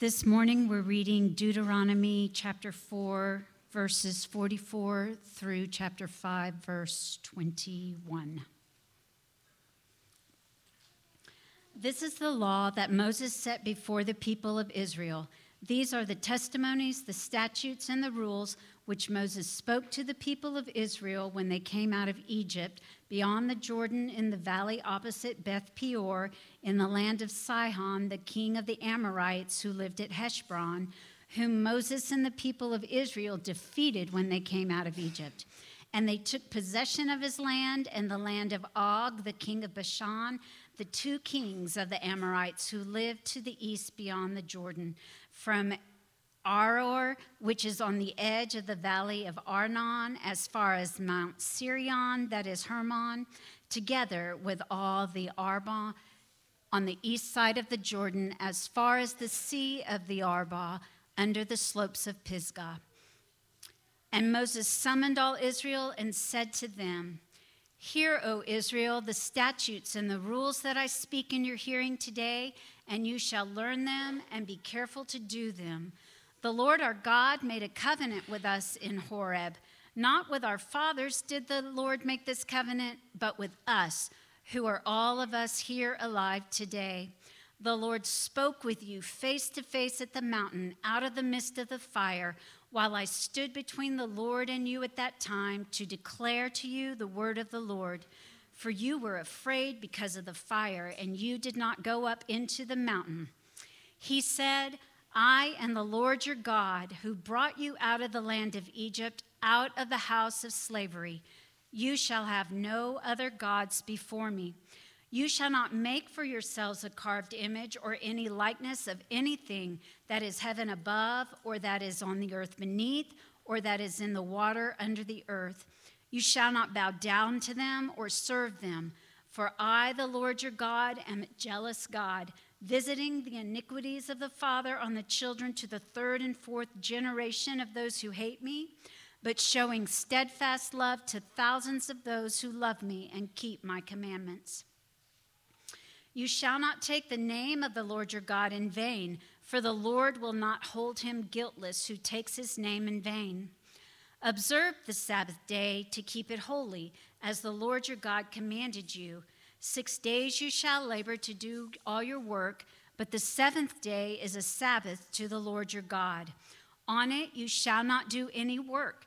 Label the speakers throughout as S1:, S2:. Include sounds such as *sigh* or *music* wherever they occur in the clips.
S1: This morning we're reading Deuteronomy chapter 4, verses 44 through chapter 5, verse 21. This is the law that Moses set before the people of Israel. These are the testimonies, the statutes, and the rules which Moses spoke to the people of Israel when they came out of Egypt beyond the Jordan in the valley opposite Beth Peor in the land of Sihon, the king of the Amorites who lived at Heshbon, whom Moses and the people of Israel defeated when they came out of Egypt. And they took possession of his land and the land of Og, the king of Bashan, the two kings of the Amorites who lived to the east beyond the Jordan, from Aroer, which is on the edge of the valley of Arnon, as far as Mount Sirion, that is Hermon, together with all the Arabah on the east side of the Jordan, as far as the sea of the Arabah, under the slopes of Pisgah. And Moses summoned all Israel and said to them, Hear, O Israel, the statutes and the rules that I speak in your hearing today, and you shall learn them and be careful to do them the Lord our God made a covenant with us in Horeb. Not with our fathers did the Lord make this covenant, but with us, who are all of us here alive today. The Lord spoke with you face to face at the mountain, out of the midst of the fire, while I stood between the Lord and you at that time to declare to you the word of the Lord. For you were afraid because of the fire, and you did not go up into the mountain. He said, I am the Lord your God who brought you out of the land of Egypt, out of the house of slavery. You shall have no other gods before me. You shall not make for yourselves a carved image or any likeness of anything that is heaven above, or that is on the earth beneath, or that is in the water under the earth. You shall not bow down to them or serve them. For I, the Lord your God, am a jealous God visiting the iniquities of the father on the children to the third and fourth generation of those who hate me, but showing steadfast love to thousands of those who love me and keep my commandments. You shall not take the name of the Lord your God in vain, for the Lord will not hold him guiltless who takes his name in vain. Observe the Sabbath day to keep it holy, as the Lord your God commanded you. Six days you shall labor to do all your work, but the seventh day is a Sabbath to the Lord your God. On it you shall not do any work,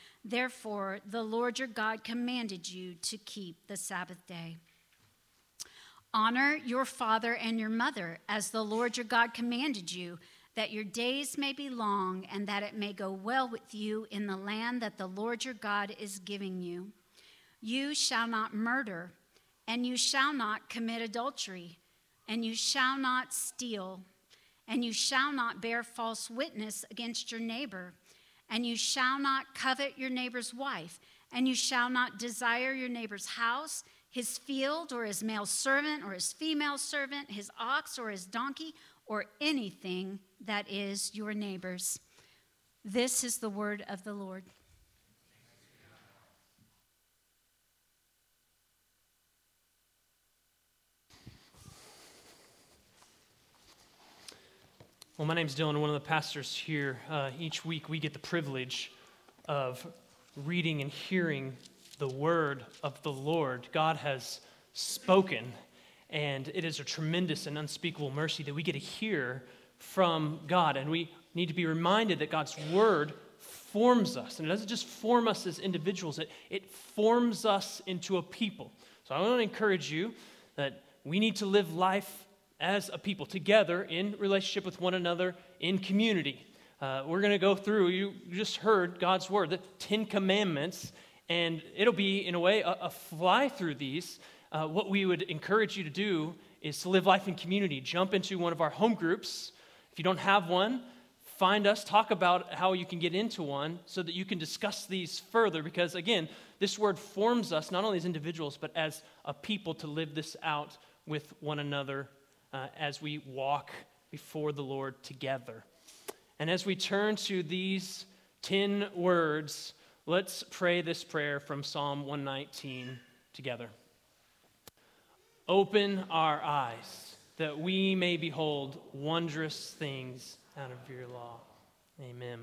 S1: Therefore, the Lord your God commanded you to keep the Sabbath day. Honor your father and your mother, as the Lord your God commanded you, that your days may be long and that it may go well with you in the land that the Lord your God is giving you. You shall not murder and you shall not commit adultery, and you shall not steal, and you shall not bear false witness against your neighbor, and you shall not covet your neighbor's wife, and you shall not desire your neighbor's house, his field, or his male servant, or his female servant, his ox, or his donkey, or anything that is your neighbor's. This is the word of the Lord.
S2: Well, my name's Dylan, one of the pastors here. Uh, each week we get the privilege of reading and hearing the word of the Lord. God has spoken, and it is a tremendous and unspeakable mercy that we get to hear from God. And we need to be reminded that God's word forms us. And it doesn't just form us as individuals, it, it forms us into a people. So I want to encourage you that we need to live life as a people, together in relationship with one another, in community. Uh, we're going to go through, you just heard God's word, the Ten Commandments, and it'll be, in a way, a, a fly through these. Uh, what we would encourage you to do is to live life in community. Jump into one of our home groups. If you don't have one, find us, talk about how you can get into one so that you can discuss these further. Because again, this word forms us not only as individuals, but as a people to live this out with one another uh, as we walk before the Lord together. And as we turn to these 10 words, let's pray this prayer from Psalm 119 together. Open our eyes that we may behold wondrous things out of your law. Amen.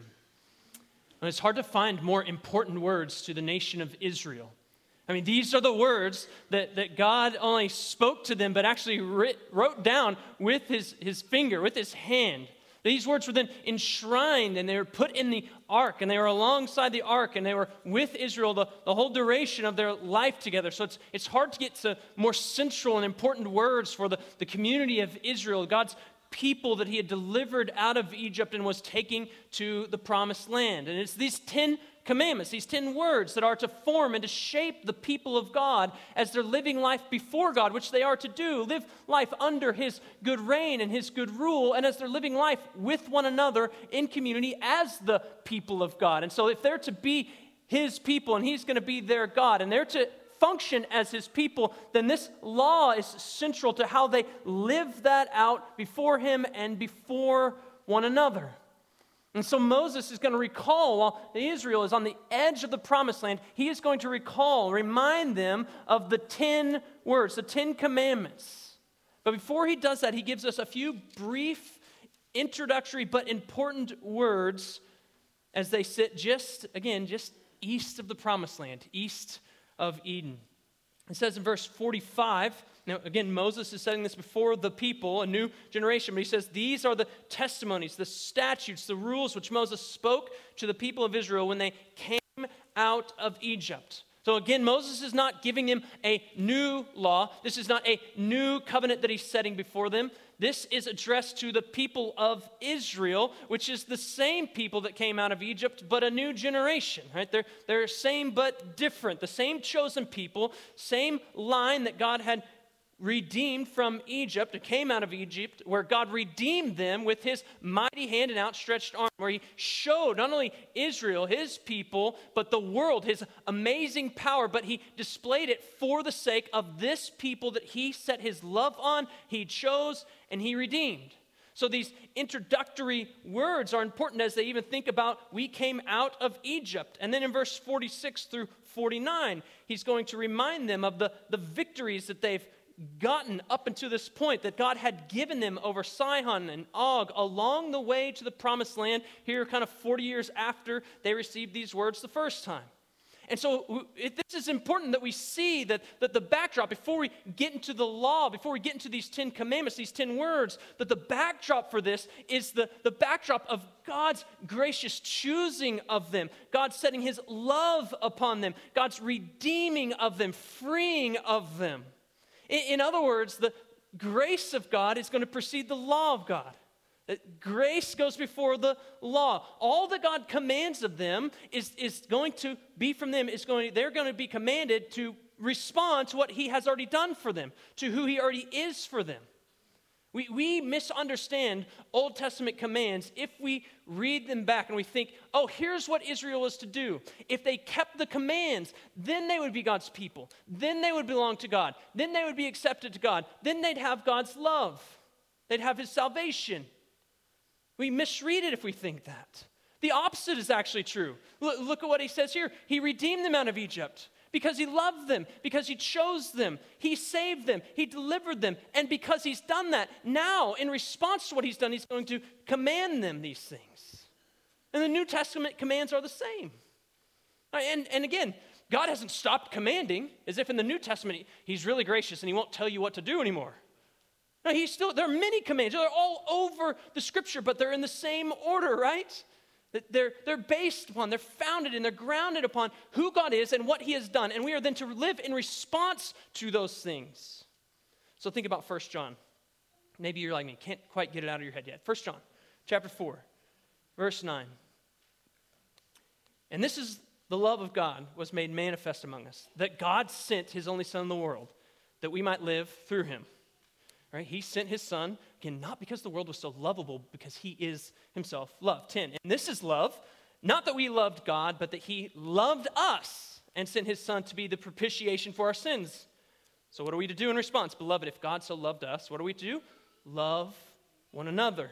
S2: And it's hard to find more important words to the nation of Israel. I mean, these are the words that, that God only spoke to them, but actually writ, wrote down with his, his finger, with his hand. These words were then enshrined and they were put in the ark and they were alongside the ark and they were with Israel the, the whole duration of their life together. So it's, it's hard to get to more central and important words for the, the community of Israel, God's people that he had delivered out of Egypt and was taking to the promised land. And it's these 10 commandments, these 10 words that are to form and to shape the people of God as they're living life before God, which they are to do, live life under his good reign and his good rule, and as they're living life with one another in community as the people of God. And so if they're to be his people and he's going to be their God, and they're to function as his people, then this law is central to how they live that out before him and before one another. And so Moses is going to recall while Israel is on the edge of the promised land, he is going to recall, remind them of the 10 words, the 10 commandments. But before he does that, he gives us a few brief, introductory, but important words as they sit just, again, just east of the promised land, east of Eden. It says in verse 45, now again, Moses is setting this before the people, a new generation, but he says, These are the testimonies, the statutes, the rules which Moses spoke to the people of Israel when they came out of Egypt. So again, Moses is not giving them a new law. This is not a new covenant that he's setting before them. This is addressed to the people of Israel, which is the same people that came out of Egypt, but a new generation, right? They're, they're same but different. The same chosen people, same line that God had redeemed from Egypt, it came out of Egypt, where God redeemed them with his mighty hand and outstretched arm, where he showed not only Israel, his people, but the world, his amazing power, but he displayed it for the sake of this people that he set his love on, he chose, and he redeemed. So these introductory words are important as they even think about we came out of Egypt. And then in verse 46 through 49, he's going to remind them of the, the victories that they've gotten up until this point that God had given them over Sihon and Og along the way to the promised land, here kind of 40 years after they received these words the first time. And so it, this is important that we see that, that the backdrop, before we get into the law, before we get into these 10 commandments, these 10 words, that the backdrop for this is the, the backdrop of God's gracious choosing of them, God setting his love upon them, God's redeeming of them, freeing of them. In, other words, the grace of God is going to precede the law of God. Uh, grace goes before the law. All that God commands of them is, is going to be from them, is going, they're going to be commanded to respond to what He has already done for them, to who He already is for them. We, we misunderstand Old Testament commands if we read them back and we think, oh, here's what Israel was to do. If they kept the commands, then they would be God's people. Then they would belong to God. Then they would be accepted to God. Then they'd have God's love. They'd have His salvation. We misread it if we think that. The opposite is actually true. Look, look at what He says here He redeemed them out of Egypt because he loved them, because he chose them, he saved them, he delivered them. And because he's done that, now, in response to what he's done, he's going to command them these things. And the New Testament commands are the same. And, and again, God hasn't stopped commanding, as if in the New Testament he's really gracious and he won't tell you what to do anymore. No, he's still, there are many commands. They're all over the scripture, but they're in the same order, right? They're, they're based upon, they're founded and they're grounded upon who God is and what He has done. And we are then to live in response to those things. So think about 1 John. Maybe you're like me, can't quite get it out of your head yet. 1 John chapter 4, verse 9. And this is the love of God was made manifest among us, that God sent His only Son in the world, that we might live through Him. Right? He sent his son, again, not because the world was so lovable, because he is himself love. 10. And this is love, not that we loved God, but that he loved us and sent his son to be the propitiation for our sins. So, what are we to do in response? Beloved, if God so loved us, what are we to do? Love one another.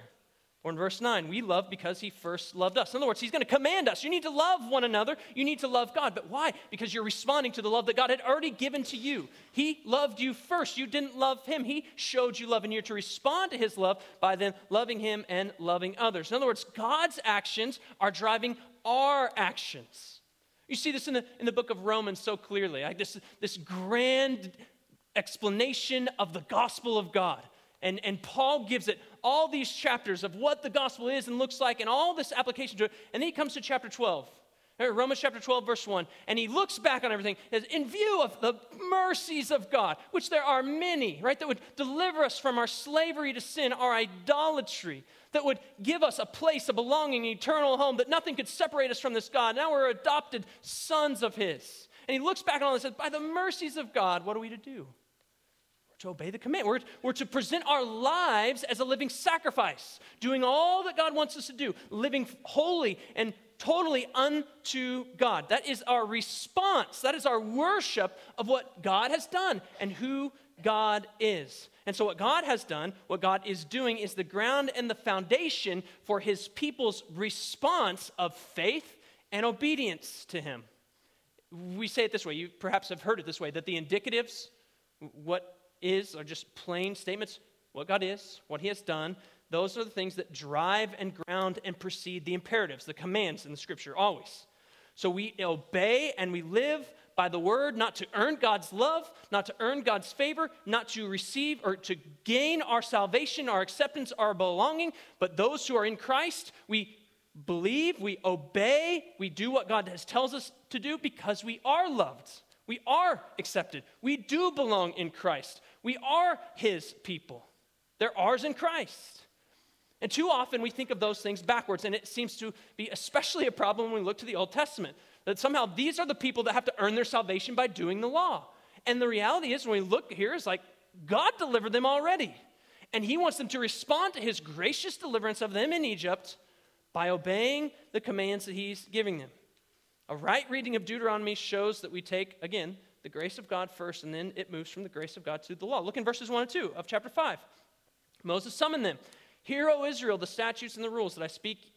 S2: Or in verse 9, we love because he first loved us. In other words, he's going to command us. You need to love one another. You need to love God. But why? Because you're responding to the love that God had already given to you. He loved you first. You didn't love him. He showed you love, and you're to respond to his love by then loving him and loving others. In other words, God's actions are driving our actions. You see this in the, in the book of Romans so clearly. Like this, this grand explanation of the gospel of God. And, and Paul gives it all these chapters of what the gospel is and looks like and all this application to it. And then he comes to chapter 12. Romans chapter 12, verse 1, and he looks back on everything in view of the mercies of God, which there are many, right, that would deliver us from our slavery to sin, our idolatry, that would give us a place, a belonging, an eternal home, that nothing could separate us from this God. Now we're adopted sons of his. And he looks back on all this and says, By the mercies of God, what are we to do? To obey the command. We're, we're to present our lives as a living sacrifice, doing all that God wants us to do, living holy and totally unto God. That is our response. That is our worship of what God has done and who God is. And so, what God has done, what God is doing, is the ground and the foundation for his people's response of faith and obedience to him. We say it this way, you perhaps have heard it this way that the indicatives, what is are just plain statements what God is, what He has done. Those are the things that drive and ground and precede the imperatives, the commands in the scripture, always. So we obey and we live by the word, not to earn God's love, not to earn God's favor, not to receive or to gain our salvation, our acceptance, our belonging, but those who are in Christ, we believe, we obey, we do what God has tells us to do because we are loved. We are accepted. We do belong in Christ. We are His people. They're ours in Christ. And too often we think of those things backwards, and it seems to be especially a problem when we look to the Old Testament. That somehow these are the people that have to earn their salvation by doing the law. And the reality is, when we look here, is like God delivered them already. And He wants them to respond to His gracious deliverance of them in Egypt by obeying the commands that He's giving them. A right reading of Deuteronomy shows that we take, again, the grace of God first, and then it moves from the grace of God to the law. Look in verses 1 and 2 of chapter 5. Moses summoned them Hear, O Israel, the statutes and the rules that I speak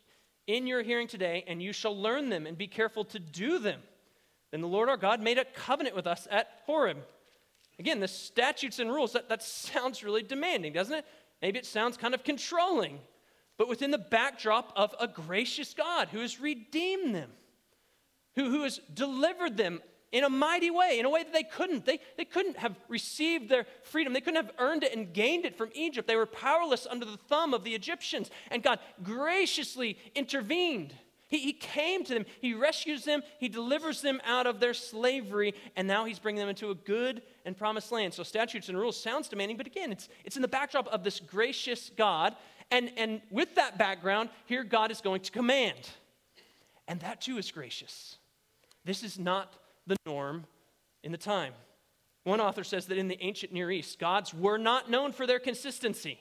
S2: in your hearing today, and you shall learn them and be careful to do them. Then the Lord our God made a covenant with us at Horeb. Again, the statutes and rules, that, that sounds really demanding, doesn't it? Maybe it sounds kind of controlling, but within the backdrop of a gracious God who has redeemed them who, who has delivered them in a mighty way, in a way that they couldn't. They, they couldn't have received their freedom. They couldn't have earned it and gained it from Egypt. They were powerless under the thumb of the Egyptians. And God graciously intervened. He, he came to them, He rescues them, He delivers them out of their slavery, and now He's bringing them into a good and promised land. So, statutes and rules sounds demanding, but again, it's, it's in the backdrop of this gracious God. And, and with that background, here God is going to command. And that too is gracious. This is not the norm in the time. One author says that in the ancient Near East, gods were not known for their consistency.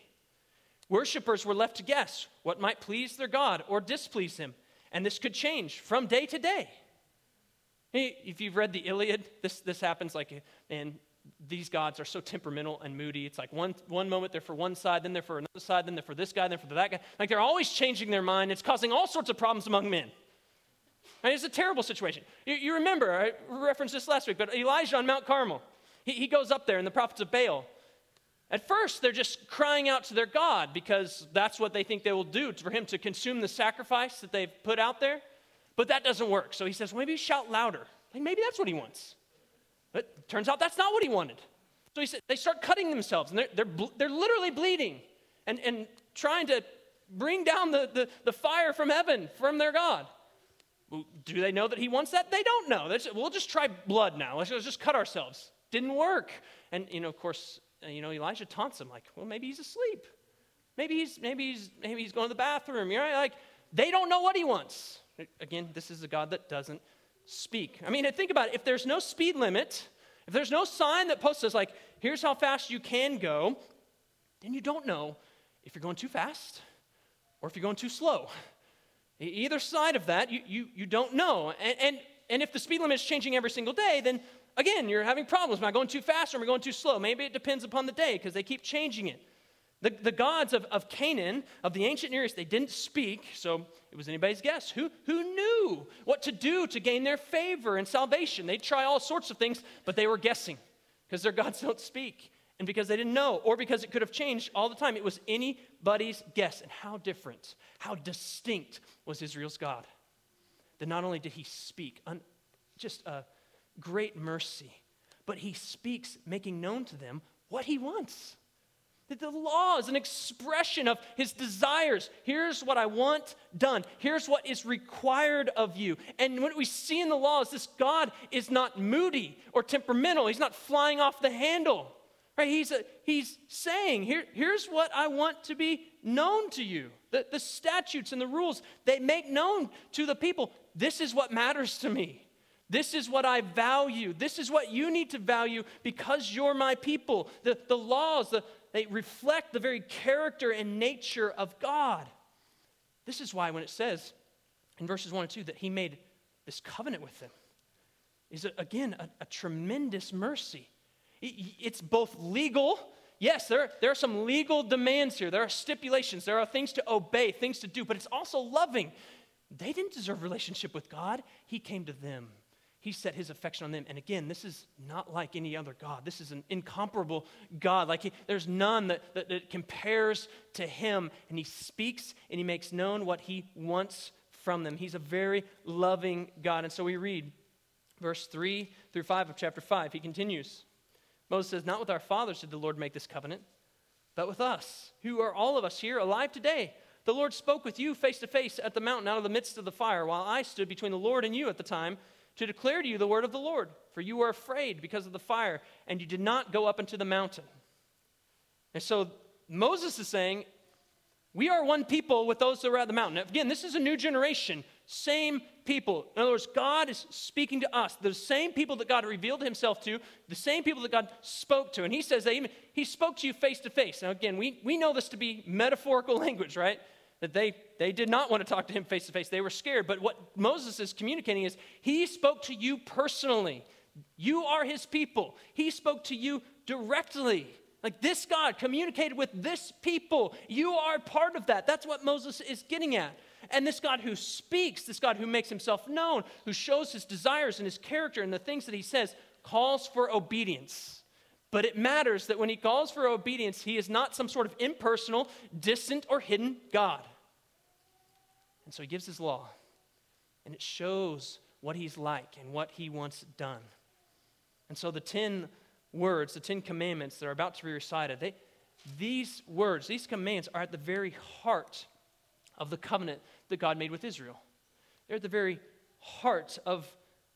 S2: Worshippers were left to guess what might please their God or displease him, and this could change from day to day. If you've read the Iliad, this, this happens like, man, these gods are so temperamental and moody. It's like one, one moment they're for one side, then they're for another side, then they're for this guy, then for that guy. Like they're always changing their mind. It's causing all sorts of problems among men. Mean, it's a terrible situation. You, you, remember, I referenced this last week, but Elijah on Mount Carmel, he, he goes up there and the prophets of Baal. At first, they're just crying out to their God because that's what they think they will do for him to consume the sacrifice that they've put out there. But that doesn't work. So he says, well, maybe shout louder. Like maybe that's what he wants. But turns out that's not what he wanted. So he said, they start cutting themselves, and they're, they're, they're literally bleeding and, and trying to bring down the, the, the fire from heaven from their God. Do they know that he wants that? They don't know. Just, we'll just try blood now. Let's, let's, just cut ourselves. Didn't work. And, you know, of course, uh, you know, Elijah taunts him like, well, maybe he's asleep. Maybe he's, maybe he's, maybe he's going to the bathroom. You know, like, they don't know what he wants. Again, this is a God that doesn't speak. I mean, think about it. If there's no speed limit, if there's no sign that posts us like, here's how fast you can go, then you don't know if you're going too fast or if you're going too slow. Either side of that, you, you, you don't know. And, and, and if the speed limit is changing every single day, then again, you're having problems. Am I going too fast or am I going too slow? Maybe it depends upon the day because they keep changing it. The, the gods of, of Canaan, of the ancient Near East, they didn't speak, so it was anybody's guess. Who, who knew what to do to gain their favor and salvation? They'd try all sorts of things, but they were guessing because their gods *laughs* don't speak and because they didn't know, or because it could have changed all the time. It was anybody's guess. And how different, how distinct was Israel's God? That not only did he speak, un, just a great mercy, but he speaks, making known to them what he wants. That the law is an expression of his desires. Here's what I want done. Here's what is required of you. And what we see in the law is this God is not moody or temperamental. He's not flying off the handle. Right? He's, a, he's saying, Here, here's what I want to be known to you. The, the statutes and the rules, they make known to the people. This is what matters to me. This is what I value. This is what you need to value because you're my people. The, the laws, the, they reflect the very character and nature of God. This is why when it says in verses 1 and 2 that he made this covenant with them, is again a, a tremendous mercy. It's both legal. Yes, there, there are some legal demands here. There are stipulations. There are things to obey, things to do, but it's also loving. They didn't deserve relationship with God. He came to them. He set his affection on them. And again, this is not like any other God. This is an incomparable God. Like he, there's none that, that, that compares to him. And he speaks and he makes known what he wants from them. He's a very loving God. And so we read verse 3 through 5 of chapter 5. He continues. Moses says, Not with our fathers did the Lord make this covenant, but with us, who are all of us here alive today. The Lord spoke with you face to face at the mountain out of the midst of the fire, while I stood between the Lord and you at the time to declare to you the word of the Lord. For you were afraid because of the fire, and you did not go up into the mountain. And so Moses is saying, We are one people with those that were at the mountain. Now, again, this is a new generation same people. In other words, God is speaking to us, the same people that God revealed himself to, the same people that God spoke to. And he says that he spoke to you face to face. Now, again, we, we know this to be metaphorical *laughs* language, right? That they, they did not want to talk to him face to face. They were scared. But what Moses is communicating is he spoke to you personally. You are his people. He spoke to you directly. Like this God communicated with this people. You are part of that. That's what Moses is getting at. And this God who speaks, this God who makes himself known, who shows his desires and his character and the things that he says, calls for obedience. But it matters that when he calls for obedience, he is not some sort of impersonal, distant, or hidden God. And so he gives his law, and it shows what he's like and what he wants done. And so the 10 words, the 10 commandments that are about to be recited, they, these words, these commands are at the very heart of the covenant that God made with Israel. They're at the very heart of,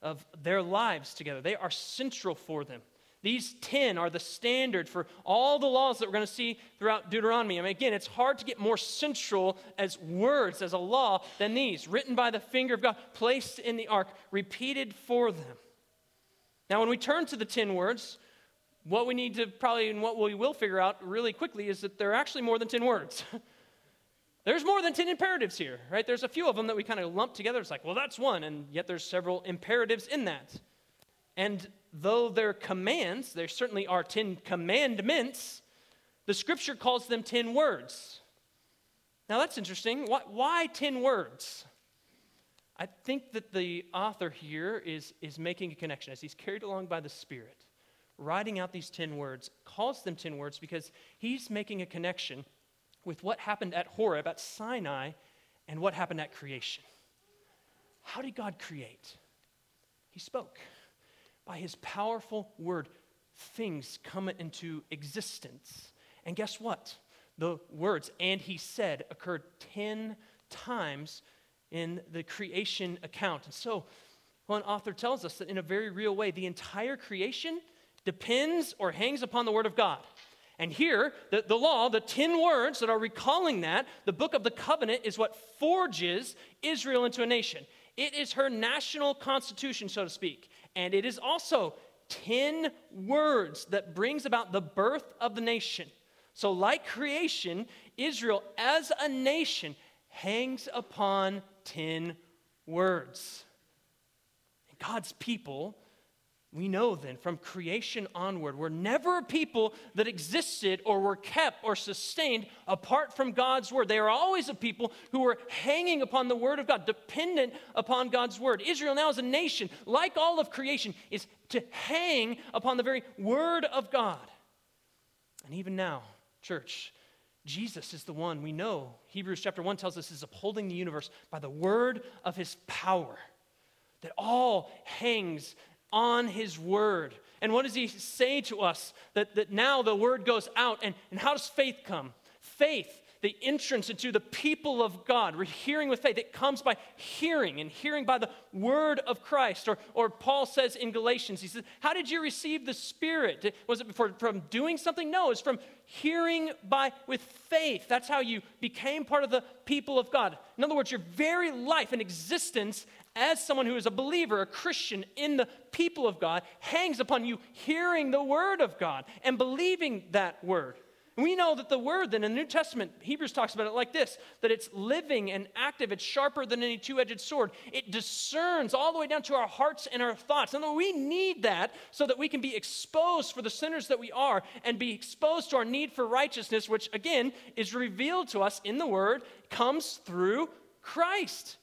S2: of their lives together, they are central for them. These 10 are the standard for all the laws that we're going to see throughout Deuteronomy. I mean, again, it's hard to get more central as words, as a law, than these, written by the finger of God, placed in the ark, repeated for them. Now, when we turn to the 10 words, what we need to probably, and what we will figure out really quickly, is that there are actually more than 10 words. *laughs* There's more than 10 imperatives here, right? There's a few of them that we kind of lump together. It's like, well, that's one, and yet there's several imperatives in that. And though they're commands, there certainly are 10 commandments, the scripture calls them 10 words. Now that's interesting. Why, why 10 words? I think that the author here is, is making a connection as he's carried along by the Spirit, writing out these 10 words, calls them 10 words because he's making a connection with what happened at Horeb, at Sinai, and what happened at creation. How did God create? He spoke. By his powerful word, things come into existence. And guess what? The words, and he said, occurred 10 times in the creation account. And so, one author tells us that in a very real way, the entire creation depends or hangs upon the word of God. And here, the, the law, the 10 words that are recalling that, the book of the covenant is what forges Israel into a nation. It is her national constitution, so to speak. And it is also 10 words that brings about the birth of the nation. So, like creation, Israel as a nation hangs upon 10 words. God's people we know then from creation onward, we're never a people that existed or were kept or sustained apart from God's word. They are always a people who were hanging upon the word of God, dependent upon God's word. Israel now, as a nation, like all of creation, is to hang upon the very word of God. And even now, church, Jesus is the one we know. Hebrews chapter 1 tells us is upholding the universe by the word of his power. That all hangs on his word. And what does he say to us? That, that now the word goes out. And, and how does faith come? Faith, the entrance into the people of God, we're hearing with faith. It comes by hearing and hearing by the word of Christ. Or, or Paul says in Galatians, he says, How did you receive the Spirit? Was it from doing something? No, it's from hearing by with faith. That's how you became part of the people of God. In other words, your very life and existence as someone who is a believer, a Christian in the people of God, hangs upon you hearing the word of God and believing that word. We know that the word, then in the New Testament, Hebrews talks about it like this that it's living and active, it's sharper than any two edged sword. It discerns all the way down to our hearts and our thoughts. And we need that so that we can be exposed for the sinners that we are and be exposed to our need for righteousness, which again is revealed to us in the word, comes through Christ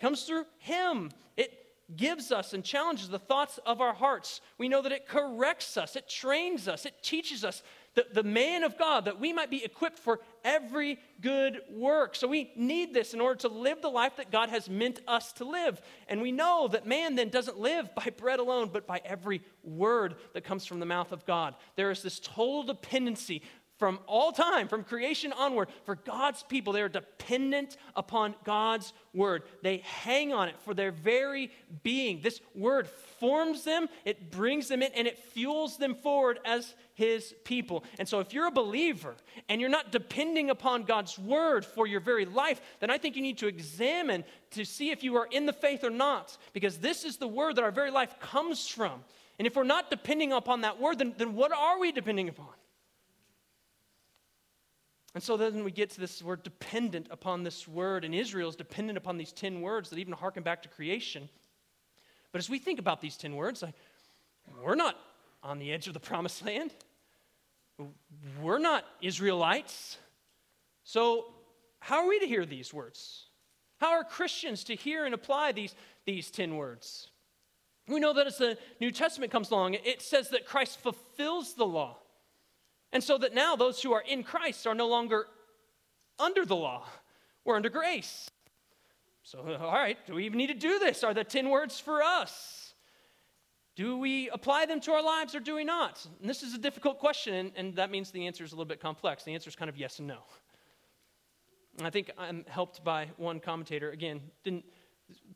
S2: comes through Him. It gives us and challenges the thoughts of our hearts. We know that it corrects us, it trains us, it teaches us the, the man of God that we might be equipped for every good work. So we need this in order to live the life that God has meant us to live. And we know that man then doesn't live by bread alone, but by every word that comes from the mouth of God. There is this total dependency from all time, from creation onward, for God's people. They are dependent upon God's word. They hang on it for their very being. This word forms them, it brings them in, and it fuels them forward as his people. And so, if you're a believer and you're not depending upon God's word for your very life, then I think you need to examine to see if you are in the faith or not, because this is the word that our very life comes from. And if we're not depending upon that word, then, then what are we depending upon? And so then we get to this, we're dependent upon this word, and Israel is dependent upon these 10 words that even harken back to creation. But as we think about these 10 words, like, we're not on the edge of the promised land. We're not Israelites. So, how are we to hear these words? How are Christians to hear and apply these, these 10 words? We know that as the New Testament comes along, it says that Christ fulfills the law. And so that now those who are in Christ are no longer under the law, we're under grace. So, all right, do we even need to do this? Are the 10 words for us? Do we apply them to our lives or do we not? And this is a difficult question, and, and that means the answer is a little bit complex. The answer is kind of yes and no. And I think I'm helped by one commentator. Again, didn't,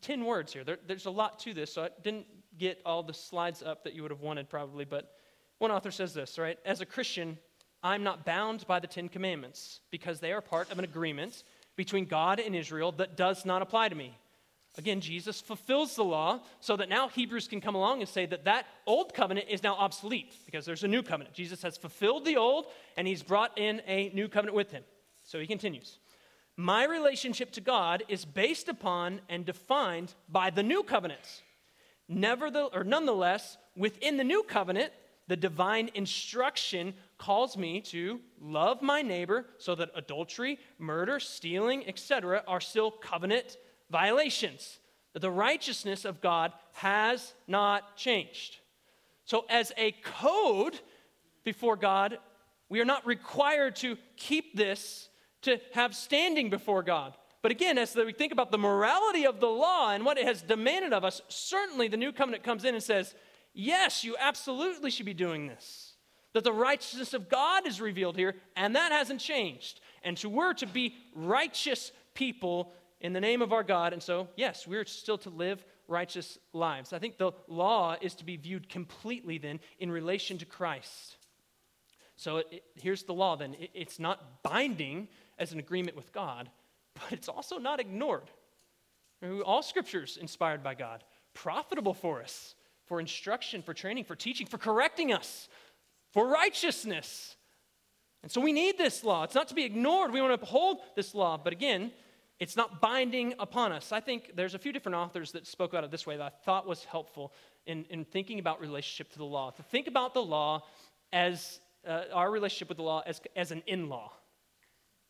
S2: 10 words here. There, there's a lot to this, so I didn't get all the slides up that you would have wanted probably, but one author says this, right? As a Christian, I'm not bound by the Ten Commandments because they are part of an agreement between God and Israel that does not apply to me. Again, Jesus fulfills the law so that now Hebrews can come along and say that that old covenant is now obsolete because there's a new covenant. Jesus has fulfilled the old and he's brought in a new covenant with him. So he continues My relationship to God is based upon and defined by the new covenant. Nevertheless, or nonetheless, within the new covenant, the divine instruction calls me to love my neighbor so that adultery, murder, stealing, etc., are still covenant violations. That the righteousness of God has not changed. So, as a code before God, we are not required to keep this to have standing before God. But again, as we think about the morality of the law and what it has demanded of us, certainly the new covenant comes in and says, Yes, you absolutely should be doing this. That the righteousness of God is revealed here, and that hasn't changed. And so we're to be righteous people in the name of our God. And so, yes, we're still to live righteous lives. I think the law is to be viewed completely then in relation to Christ. So it, it, here's the law then it, it's not binding as an agreement with God, but it's also not ignored. All scriptures inspired by God, profitable for us for instruction, for training, for teaching, for correcting us, for righteousness. And so we need this law. It's not to be ignored. We want to uphold this law. But again, it's not binding upon us. I think there's a few different authors that spoke about it this way that I thought was helpful in, in thinking about relationship to the law. To think about the law as uh, our relationship with the law as, as an in law.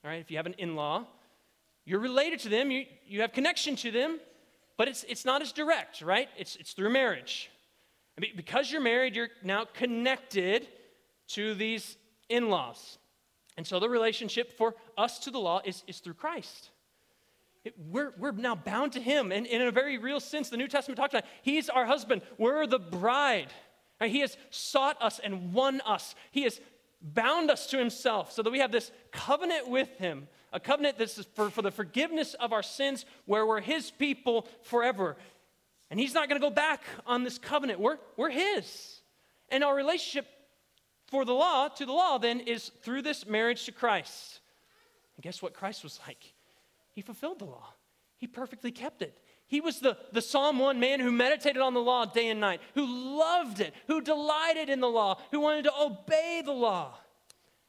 S2: All right, if you have an in law, you're related to them, you, you have connection to them, but it's, it's not as direct, right? It's, it's through marriage. I mean, because you're married, you're now connected to these in laws. And so the relationship for us to the law is, is through Christ. We're, we're now bound to Him. And, and in a very real sense, the New Testament talks about He's our husband, we're the bride. Right? He has sought us and won us. He has bound us to Himself so that we have this covenant with Him, a covenant that's for, for the forgiveness of our sins, where we're His people forever. And He's not going to go back on this covenant. We're, we're His. And our relationship for the law, to the law, then, is through this marriage to Christ. And guess what Christ was like? He fulfilled the law, he perfectly kept it. He was the, the Psalm 1 man who meditated on the law day and night, who loved it, who delighted in the law, who wanted to obey the law.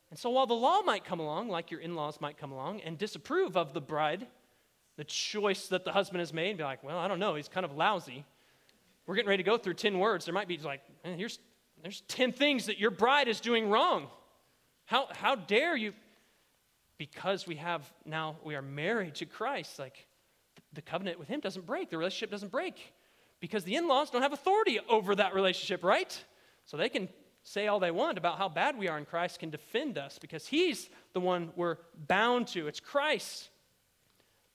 S2: And so while the law might come along, like your in laws might come along, and disapprove of the bride, the choice that the husband has made, be like, well, I don't know, he's kind of lousy. We're getting ready to go through 10 words. There might be like, here's there's 10 things that your bride is doing wrong. How, how dare you? Because we have now, we are married to Christ. Like, the covenant with Him doesn't break, the relationship doesn't break. Because the in laws don't have authority over that relationship, right? So they can say all they want about how bad we are, and Christ can defend us because He's the one we're bound to. It's Christ.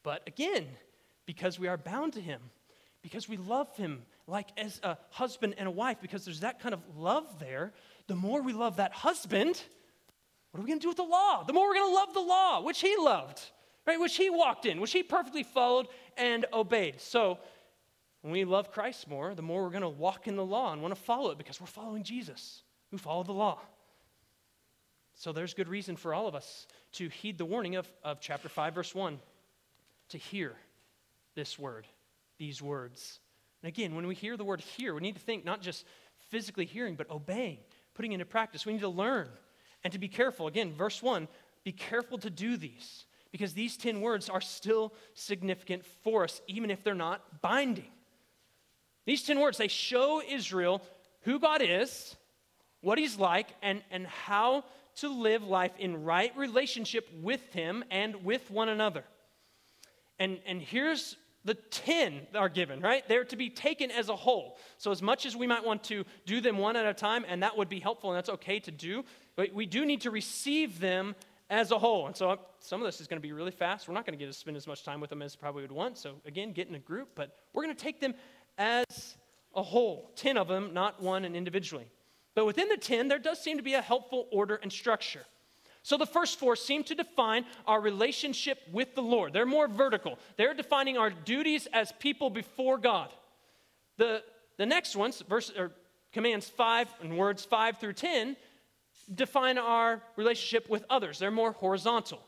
S2: But again, because we are bound to Him, because we love Him, like as a husband and a wife, because there's that kind of love there, the more we love that husband, what are we going to do with the law? The more we're going to love the law, which he loved, right? Which he walked in, which he perfectly followed and obeyed. So when we love Christ more, the more we're going to walk in the law and want to follow it because we're following Jesus who followed the law. So there's good reason for all of us to heed the warning of, of chapter 5, verse 1, to hear this word, these words. And again, when we hear the word hear, we need to think not just physically hearing, but obeying, putting into practice. We need to learn and to be careful. Again, verse 1 be careful to do these because these 10 words are still significant for us, even if they're not binding. These 10 words, they show Israel who God is, what He's like, and, and how to live life in right relationship with Him and with one another. And, and here's the 10 are given, right? They're to be taken as a whole. So, as much as we might want to do them one at a time, and that would be helpful and that's okay to do, but we do need to receive them as a whole. And so, uh, some of this is going to be really fast. We're not going to get to spend as much time with them as probably would want. So, again, get in a group, but we're going to take them as a whole 10 of them, not one and individually. But within the 10, there does seem to be a helpful order and structure. So the first four seem to define our relationship with the Lord. They're more vertical. They're defining our duties as people before God. The, the next ones, verse or commands 5 and words 5 through 10, define our relationship with others. They're more horizontal.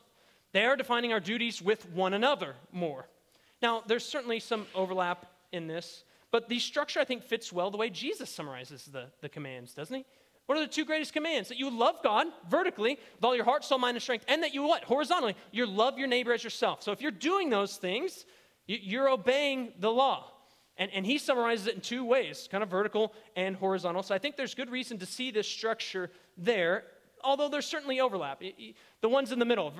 S2: They are defining our duties with one another more. Now, there's certainly some overlap in this, but the structure I think fits well the way Jesus summarizes the, the commands, doesn't he? What are the two greatest commands? That you love God vertically with all your heart, soul, mind, and strength, and that you what? Horizontally, you love your neighbor as yourself. So if you're doing those things, you're obeying the law. And, and he summarizes it in two ways, kind of vertical and horizontal. So I think there's good reason to see this structure there, although there's certainly overlap. The ones in the middle,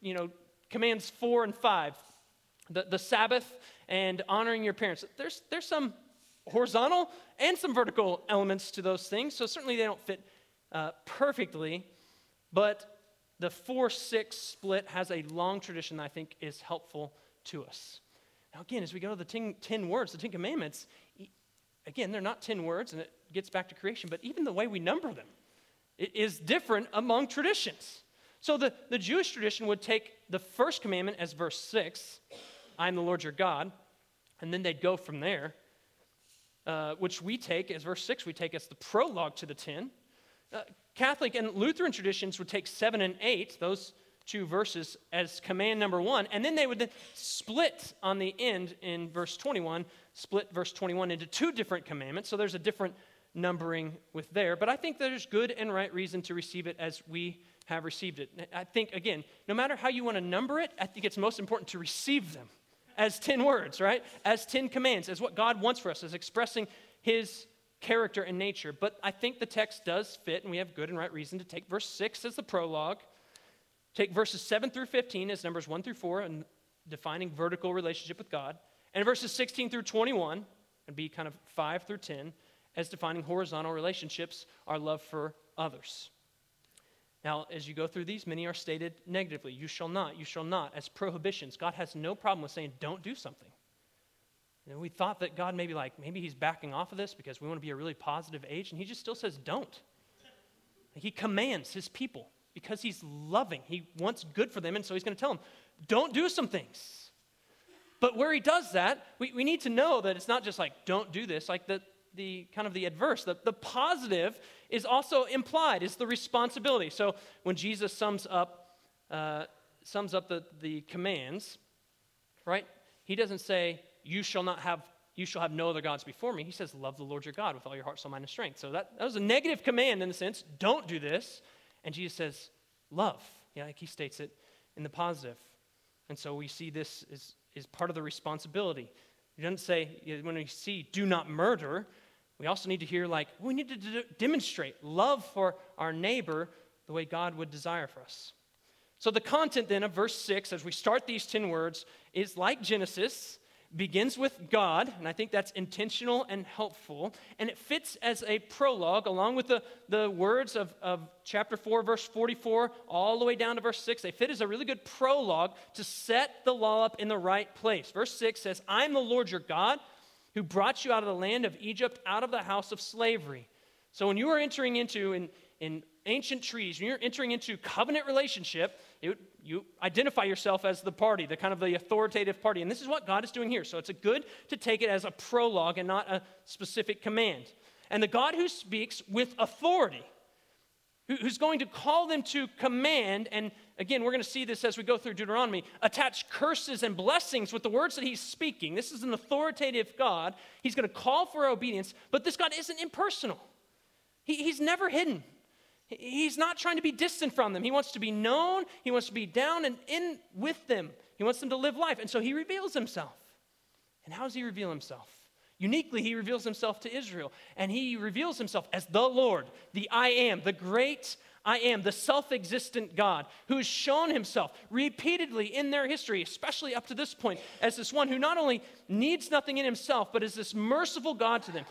S2: you know, commands four and five, the, the Sabbath and honoring your parents, there's, there's some horizontal and some vertical elements to those things. So certainly they don't fit uh, perfectly, but the 4 6 split has a long tradition that I think is helpful to us. Now, again, as we go to the ten, 10 words, the Ten Commandments, again, they're not 10 words, and it gets back to creation, but even the way we number them is different among traditions. So the, the Jewish tradition would take the first commandment as verse 6, I am the Lord your God, and then they'd go from there. Uh, which we take as verse 6, we take as the prologue to the 10. Uh, Catholic and Lutheran traditions would take 7 and 8, those two verses, as command number 1, and then they would then split on the end in verse 21, split verse 21 into two different commandments. So there's a different numbering with there. But I think there's good and right reason to receive it as we have received it. I think, again, no matter how you want to number it, I think it's most important to receive them as 10 words, right? As 10 commands, as what God wants for us, as expressing His character and nature. But I think the text does fit, and we have good and right reason to take verse 6 as the prologue, take verses 7 through 15 as numbers 1 through 4, and defining vertical relationship with God, and verses 16 through 21, and be kind of 5 through 10 as defining horizontal relationships, our love for others. Now, as you go through these, many are stated negatively. You shall not, you shall not, as prohibitions. God has no problem with saying, don't do something. You know, we thought that God maybe like, maybe he's backing off of this because we want to be a really positive age, and he just still says, don't. He commands his people because he's loving. He wants good for them, and so he's going to tell them, don't do some things. But where he does that, we, we need to know that it's not just like, don't do this, like the, the kind of the adverse. The, the positive is also implied, is the responsibility. So when Jesus sums up, uh, sums up the, the commands, right, he doesn't say, you shall not have you shall have no other gods before me. He says, Love the Lord your God with all your heart, soul, mind, and strength. So that, that was a negative command in the sense, don't do this. And Jesus says, Love. Yeah, like he states it in the positive. And so we see this is, is part of the responsibility. He doesn't say, when we see do not murder, we also need to hear, like, we need to d- demonstrate love for our neighbor the way God would desire for us. So the content then of verse 6, as we start these 10 words, is like Genesis begins with God, and I think that's intentional and helpful. And it fits as a prologue, along with the, the words of, of chapter 4, verse 44, all the way down to verse 6. They fit as a really good prologue to set the law up in the right place. Verse 6 says, I'm the Lord your God who brought you out of the land of Egypt, out of the house of slavery. So when you are entering into, in, in ancient treaties, when you're entering into covenant relationship, it, you identify yourself as the party, the kind of the authoritative party. And this is what God is doing here. So it's a good to take it as a prologue and not a specific command. And the God who speaks with authority, who's going to call them to command, and again, we're going to see this as we go through Deuteronomy, attach curses and blessings with the words that he's speaking. This is an authoritative God. He's going to call for obedience, but this God isn't impersonal. He, he's never hidden. He's not trying to be distant from them. He wants to be known, he wants to be down and in with them. He wants them to live life. And so he reveals himself. And how does he reveal himself? Uniquely, he reveals himself to Israel. And he reveals himself as the Lord, the I am, the great I am, the self existent God who has shown himself repeatedly in their history, especially up to this point, as this one who not only needs nothing in himself, but is this merciful God to them,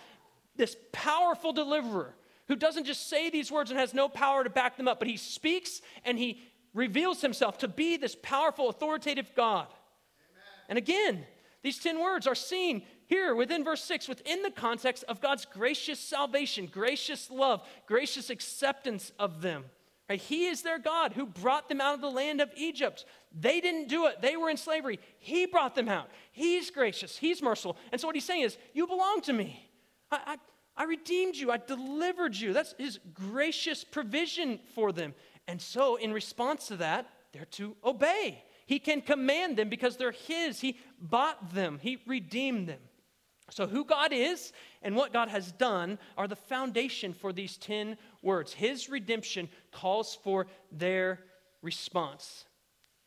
S2: this powerful deliverer who doesn't just say these words and has no power to back them up, but he speaks and he reveals himself to be this powerful, authoritative God. Amen. And again, these 10 words are seen here within verse 6 within the context of God's gracious salvation, gracious love, gracious acceptance of them. Right? He is their God who brought them out of the land of Egypt. They didn't do it, they were in slavery. He brought them out. He's gracious, He's merciful. And so what He's saying is, You belong to me. I, I I redeemed you. I delivered you. That's his gracious provision for them. And so, in response to that, they're to obey. He can command them because they're his. He bought them, he redeemed them. So, who God is and what God has done are the foundation for these 10 words. His redemption calls for their response.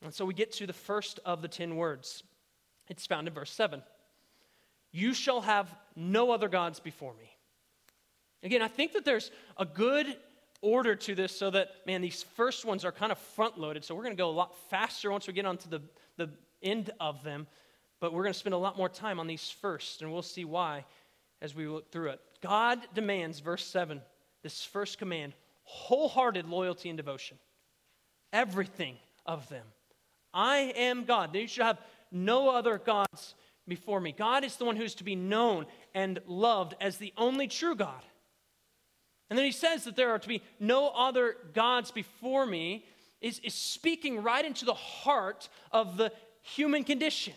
S2: And so we get to the first of the 10 words. It's found in verse 7. You shall have no other gods before me. Again, I think that there's a good order to this so that, man, these first ones are kind of front loaded. So we're going to go a lot faster once we get onto the, the end of them. But we're going to spend a lot more time on these first, and we'll see why as we look through it. God demands, verse 7, this first command wholehearted loyalty and devotion. Everything of them. I am God. You should have no other gods before me. God is the one who's to be known and loved as the only true God. And then he says that there are to be no other gods before me, is, is speaking right into the heart of the human condition.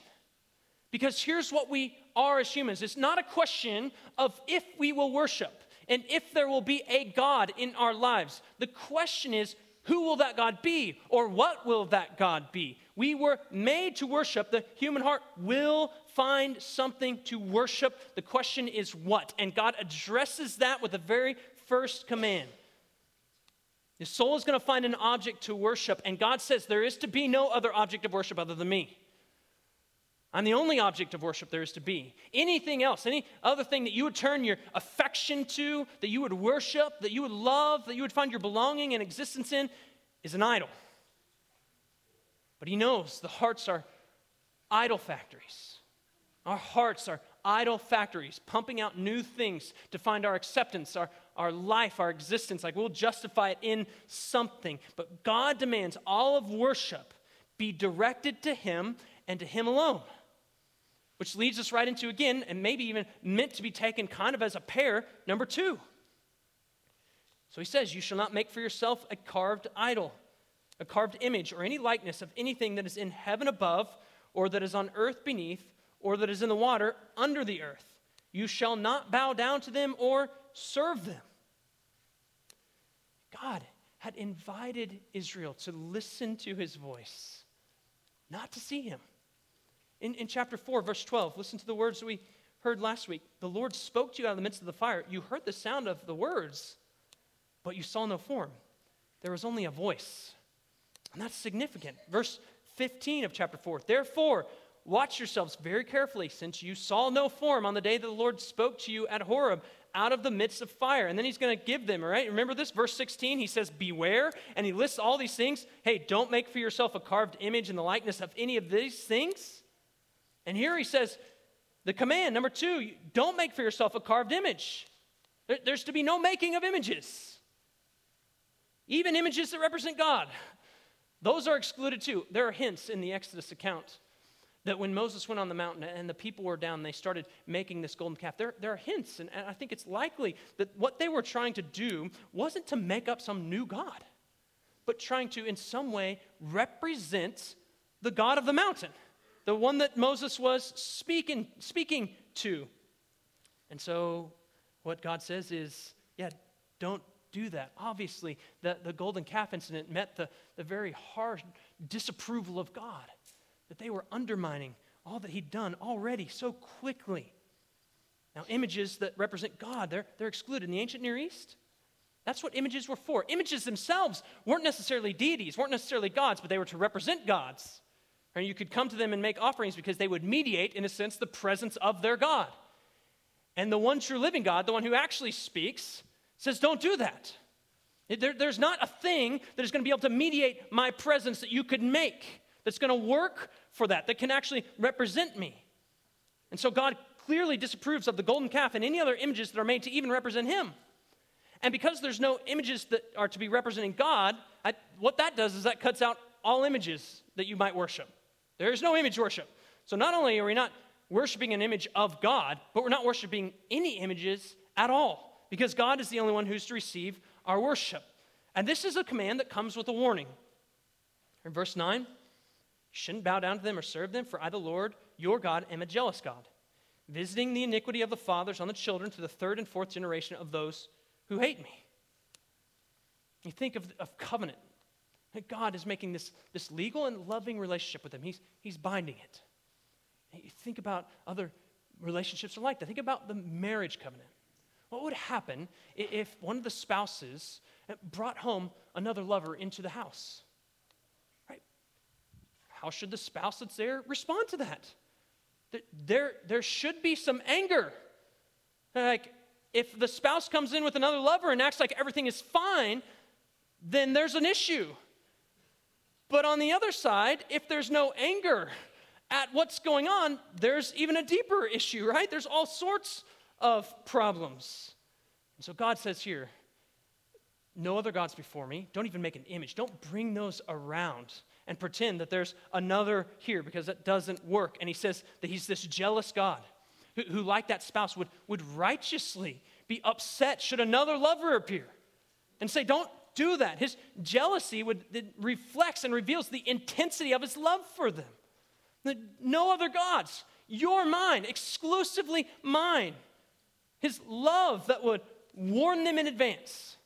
S2: Because here's what we are as humans it's not a question of if we will worship and if there will be a God in our lives. The question is, who will that God be? Or what will that God be? We were made to worship. The human heart will find something to worship. The question is what? And God addresses that with a very first command His soul is going to find an object to worship, and God says there is to be no other object of worship other than me. I'm the only object of worship there is to be. Anything else, any other thing that you would turn your affection to, that you would worship, that you would love, that you would find your belonging and existence in, is an idol. But he knows the hearts are idol factories. Our hearts are idol factories, pumping out new things to find our acceptance, our, our life, our existence. Like we'll justify it in something. But God demands all of worship be directed to Him and to Him alone. Which leads us right into, again, and maybe even meant to be taken kind of as a pair, number two. So he says, You shall not make for yourself a carved idol, a carved image, or any likeness of anything that is in heaven above, or that is on earth beneath, or that is in the water under the earth. You shall not bow down to them or serve them. God had invited Israel to listen to his voice, not to see him. In, in chapter 4, verse 12, listen to the words that we heard last week. The Lord spoke to you out of the midst of the fire. You heard the sound of the words, but you saw no form. There was only a voice. And that's significant. Verse 15 of chapter 4. Therefore, watch yourselves very carefully, since you saw no form on the day that the Lord spoke to you at Horeb out of the midst of fire. And then he's going to give them, right? Remember this? Verse 16, he says, Beware. And he lists all these things. Hey, don't make for yourself a carved image in the likeness of any of these things. And here he says, the command, number two, don't make for yourself a carved image. there's to be no making of images, even images that represent God. Those are excluded too. There are hints in the Exodus account that when Moses went on the mountain and the people were down, they started making this golden calf. There, there are hints, and, and I think it's likely that what they were trying to do wasn't to make up some new God, but trying to, in some way, represent the God of the mountain the one that Moses was speaking, speaking to. And so, what God says is, yeah, don't do that. Obviously, the, the golden calf incident met the, the very harsh disapproval of God, that they were undermining all that He'd done already so quickly. Now, images that represent God, they're, they're excluded. In the ancient Near East, that's what images were for. Images themselves weren't necessarily deities, weren't necessarily gods, but they were to represent gods. And you could come to them and make offerings because they would mediate, in a sense, the presence of their God. And the one true living God, the one who actually speaks, says, Don't do that. There, there's not a thing that is going to be able to mediate my presence that you could make, that's going to work for that, that can actually represent me. And so God clearly disapproves of the golden calf and any other images that are made to even represent Him. And because there's no images that are to be representing God, I, what that does is that cuts out all images that you might worship. There is no image worship. So not only are we not worshiping an image of God, but we're not worshiping any images at all because God is the only one who's to receive our worship. And this is a command that comes with a warning. In verse 9, you shouldn't bow down to them or serve them, for I, the Lord, your God, am a jealous God, visiting the iniquity of the fathers on the children to the third and fourth generation of those who hate me. You think of, of covenant. God is making this, this legal and loving relationship with them. He's, he's binding it. You think about other relationships are like that. Think about the marriage covenant. What would happen if one of the spouses brought home another lover into the house? How should the spouse that's there respond to that? There, there should be some anger. Like, if the spouse comes in with another lover and acts like everything is fine, then there's an issue. But on the other side, if there's no anger at what's going on, there's even a deeper issue, right? There's all sorts of problems. And so God says here, no other gods before me. Don't even make an image. Don't bring those around and pretend that there's another here because that doesn't work. And he says that he's this jealous God who, who like that spouse, would, would righteously be upset should another lover appear and say, Don't do that. His jealousy would, reflects and reveals the intensity of his love for them. No other gods. You're mine, exclusively mine. His love that would warn them in advance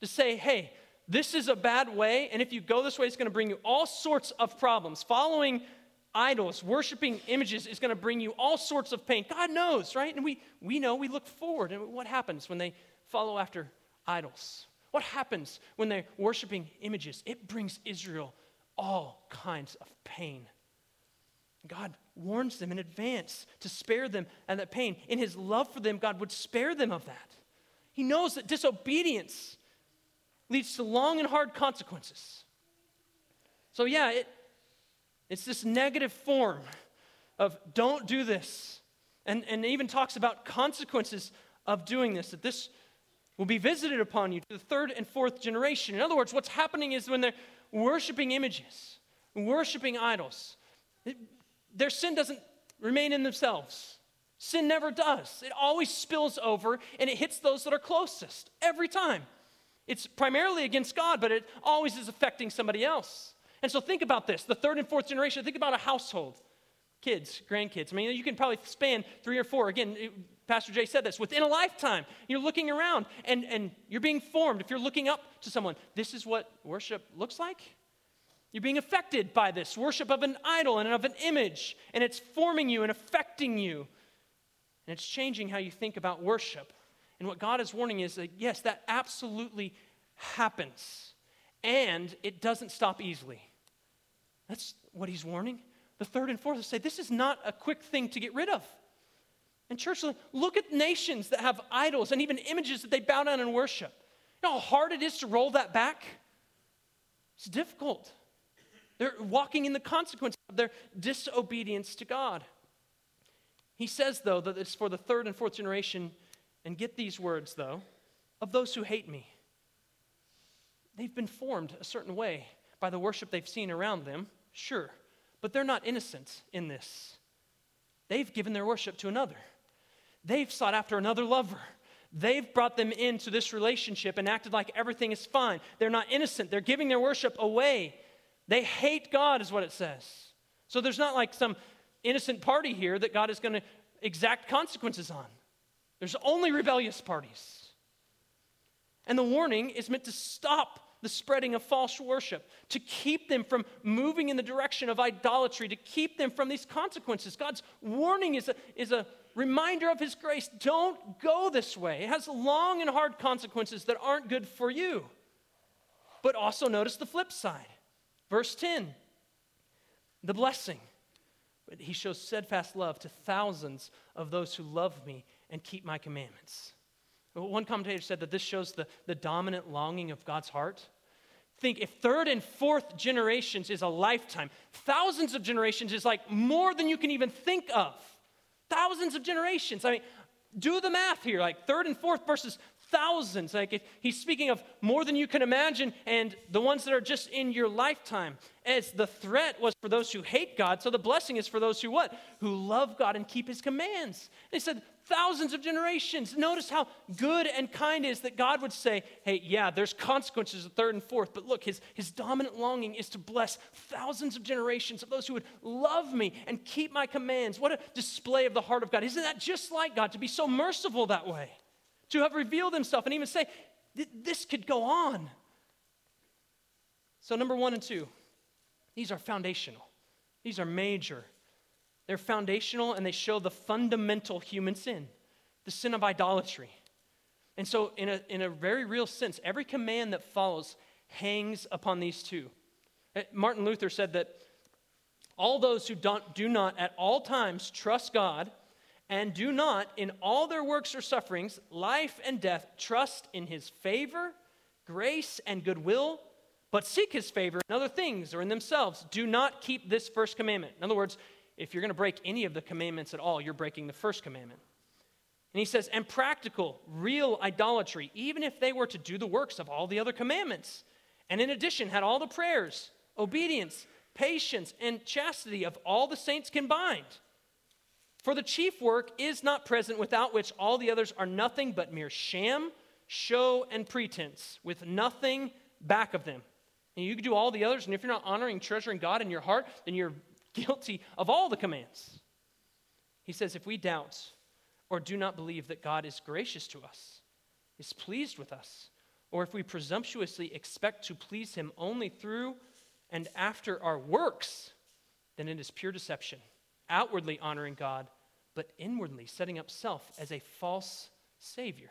S2: to say, hey, this is a bad way, and if you go this way, it's going to bring you all sorts of problems. Following idols, worshiping images is going to bring you all sorts of pain. God knows, right? And we, we know, we look forward. And what happens when they follow after idols? What happens when they're worshiping images? It brings Israel all kinds of pain. God warns them in advance to spare them and that pain. In his love for them, God would spare them of that. He knows that disobedience leads to long and hard consequences. So, yeah, it, it's this negative form of don't do this. And, and even talks about consequences of doing this, that this will be visited upon you to the third and fourth generation. In other words, what's happening is when they're worshiping images, worshiping idols, it, their sin doesn't remain in themselves. Sin never does. It always spills over and it hits those that are closest every time. It's primarily against God, but it always is affecting somebody else. And so think about this the third and fourth generation, think about a household kids, grandkids. I mean, you can probably span three or four. Again, Pastor Jay said this within a lifetime. You're looking around and, and you're being formed. If you're looking up to someone, this is what worship looks like. You're being affected by this worship of an idol and of an image, and it's forming you and affecting you. And it's changing how you think about worship. And what God is warning is that, yes, that absolutely happens. And it doesn't stop easily. That's what he's warning. The third and fourth say this is not a quick thing to get rid of. And church, look at nations that have idols and even images that they bow down and worship. You know how hard it is to roll that back? It's difficult. They're walking in the consequence of their disobedience to God. He says, though, that it's for the third and fourth generation, and get these words, though, of those who hate me. They've been formed a certain way by the worship they've seen around them, sure, but they're not innocent in this. They've given their worship to another, they've sought after another lover. They've brought them into this relationship and acted like everything is fine. They're not innocent. They're giving their worship away. They hate God, is what it says. So there's not like some innocent party here that God is going to exact consequences on. There's only rebellious parties. And the warning is meant to stop the spreading of false worship, to keep them from moving in the direction of idolatry, to keep them from these consequences. God's warning is a, is a reminder of His grace. Don't go this way. It has long and hard consequences that aren't good for you. But also notice the flip side. Verse 10 the blessing. He shows steadfast love to thousands of those who love me and keep my commandments. One commentator said that this shows the, the dominant longing of God's heart. Think if third and fourth generations is a lifetime, thousands of generations is like more than you can even think of. Thousands of generations. I mean, do the math here like third and fourth versus thousands. Like he's speaking of more than you can imagine, and the ones that are just in your lifetime. As the threat was for those who hate God, so the blessing is for those who what? Who love God and keep his commands. They said thousands of generations. Notice how good and kind is that God would say, hey, yeah, there's consequences of third and fourth, but look, his, his dominant longing is to bless thousands of generations of those who would love me and keep my commands. What a display of the heart of God. Isn't that just like God to be so merciful that way? to have revealed himself and even say, this could go on. So, number one and two, these are foundational, these are major. They're foundational and they show the fundamental human sin, the sin of idolatry. And so, in a, in a very real sense, every command that follows hangs upon these two. Uh, Martin Luther said that all those who don't, do not at all times trust God and do not, in all their works or sufferings, life and death, trust in his favor, grace, and goodwill, but seek his favor in other things or in themselves. Do not keep this first commandment. In other words, if you're going to break any of the commandments at all, you're breaking the first commandment. And he says, and practical, real idolatry, even if they were to do the works of all the other commandments. And in addition, had all the prayers, obedience, patience, and chastity of all the saints combined. For the chief work is not present, without which all the others are nothing but mere sham, show, and pretense, with nothing back of them. And you can do all the others, and if you're not honoring, treasuring God in your heart, then you're guilty of all the commands. He says, if we doubt or do not believe that God is gracious to us, is pleased with us, or if we presumptuously expect to please Him only through and after our works, then it is pure deception, outwardly honoring God but inwardly setting up self as a false Savior.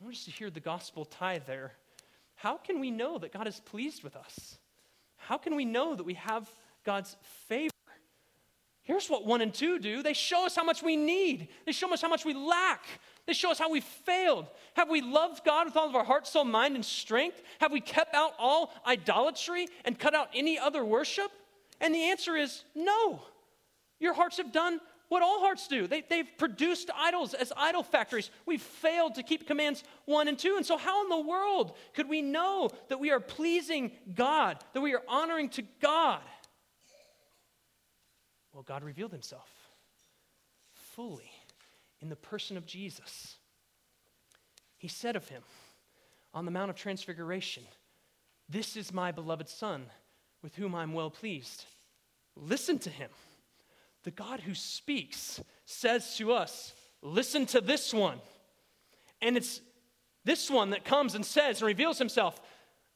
S2: I want us to hear the gospel tie there. How can we know that God is pleased with us? How can we know that we have God's favor? Here's what one and two do they show us how much we need, they show us how much we lack. They show us how we failed. Have we loved God with all of our heart, soul, mind, and strength? Have we kept out all idolatry and cut out any other worship? And the answer is no. Your hearts have done what all hearts do. They, they've produced idols as idol factories. We've failed to keep commands one and two. And so, how in the world could we know that we are pleasing God, that we are honoring to God? Well, God revealed himself fully in the person of Jesus. He said of him on the Mount of Transfiguration, This is my beloved Son, with whom I'm well pleased. Listen to him. The God who speaks says to us, Listen to this one. And it's this one that comes and says and reveals himself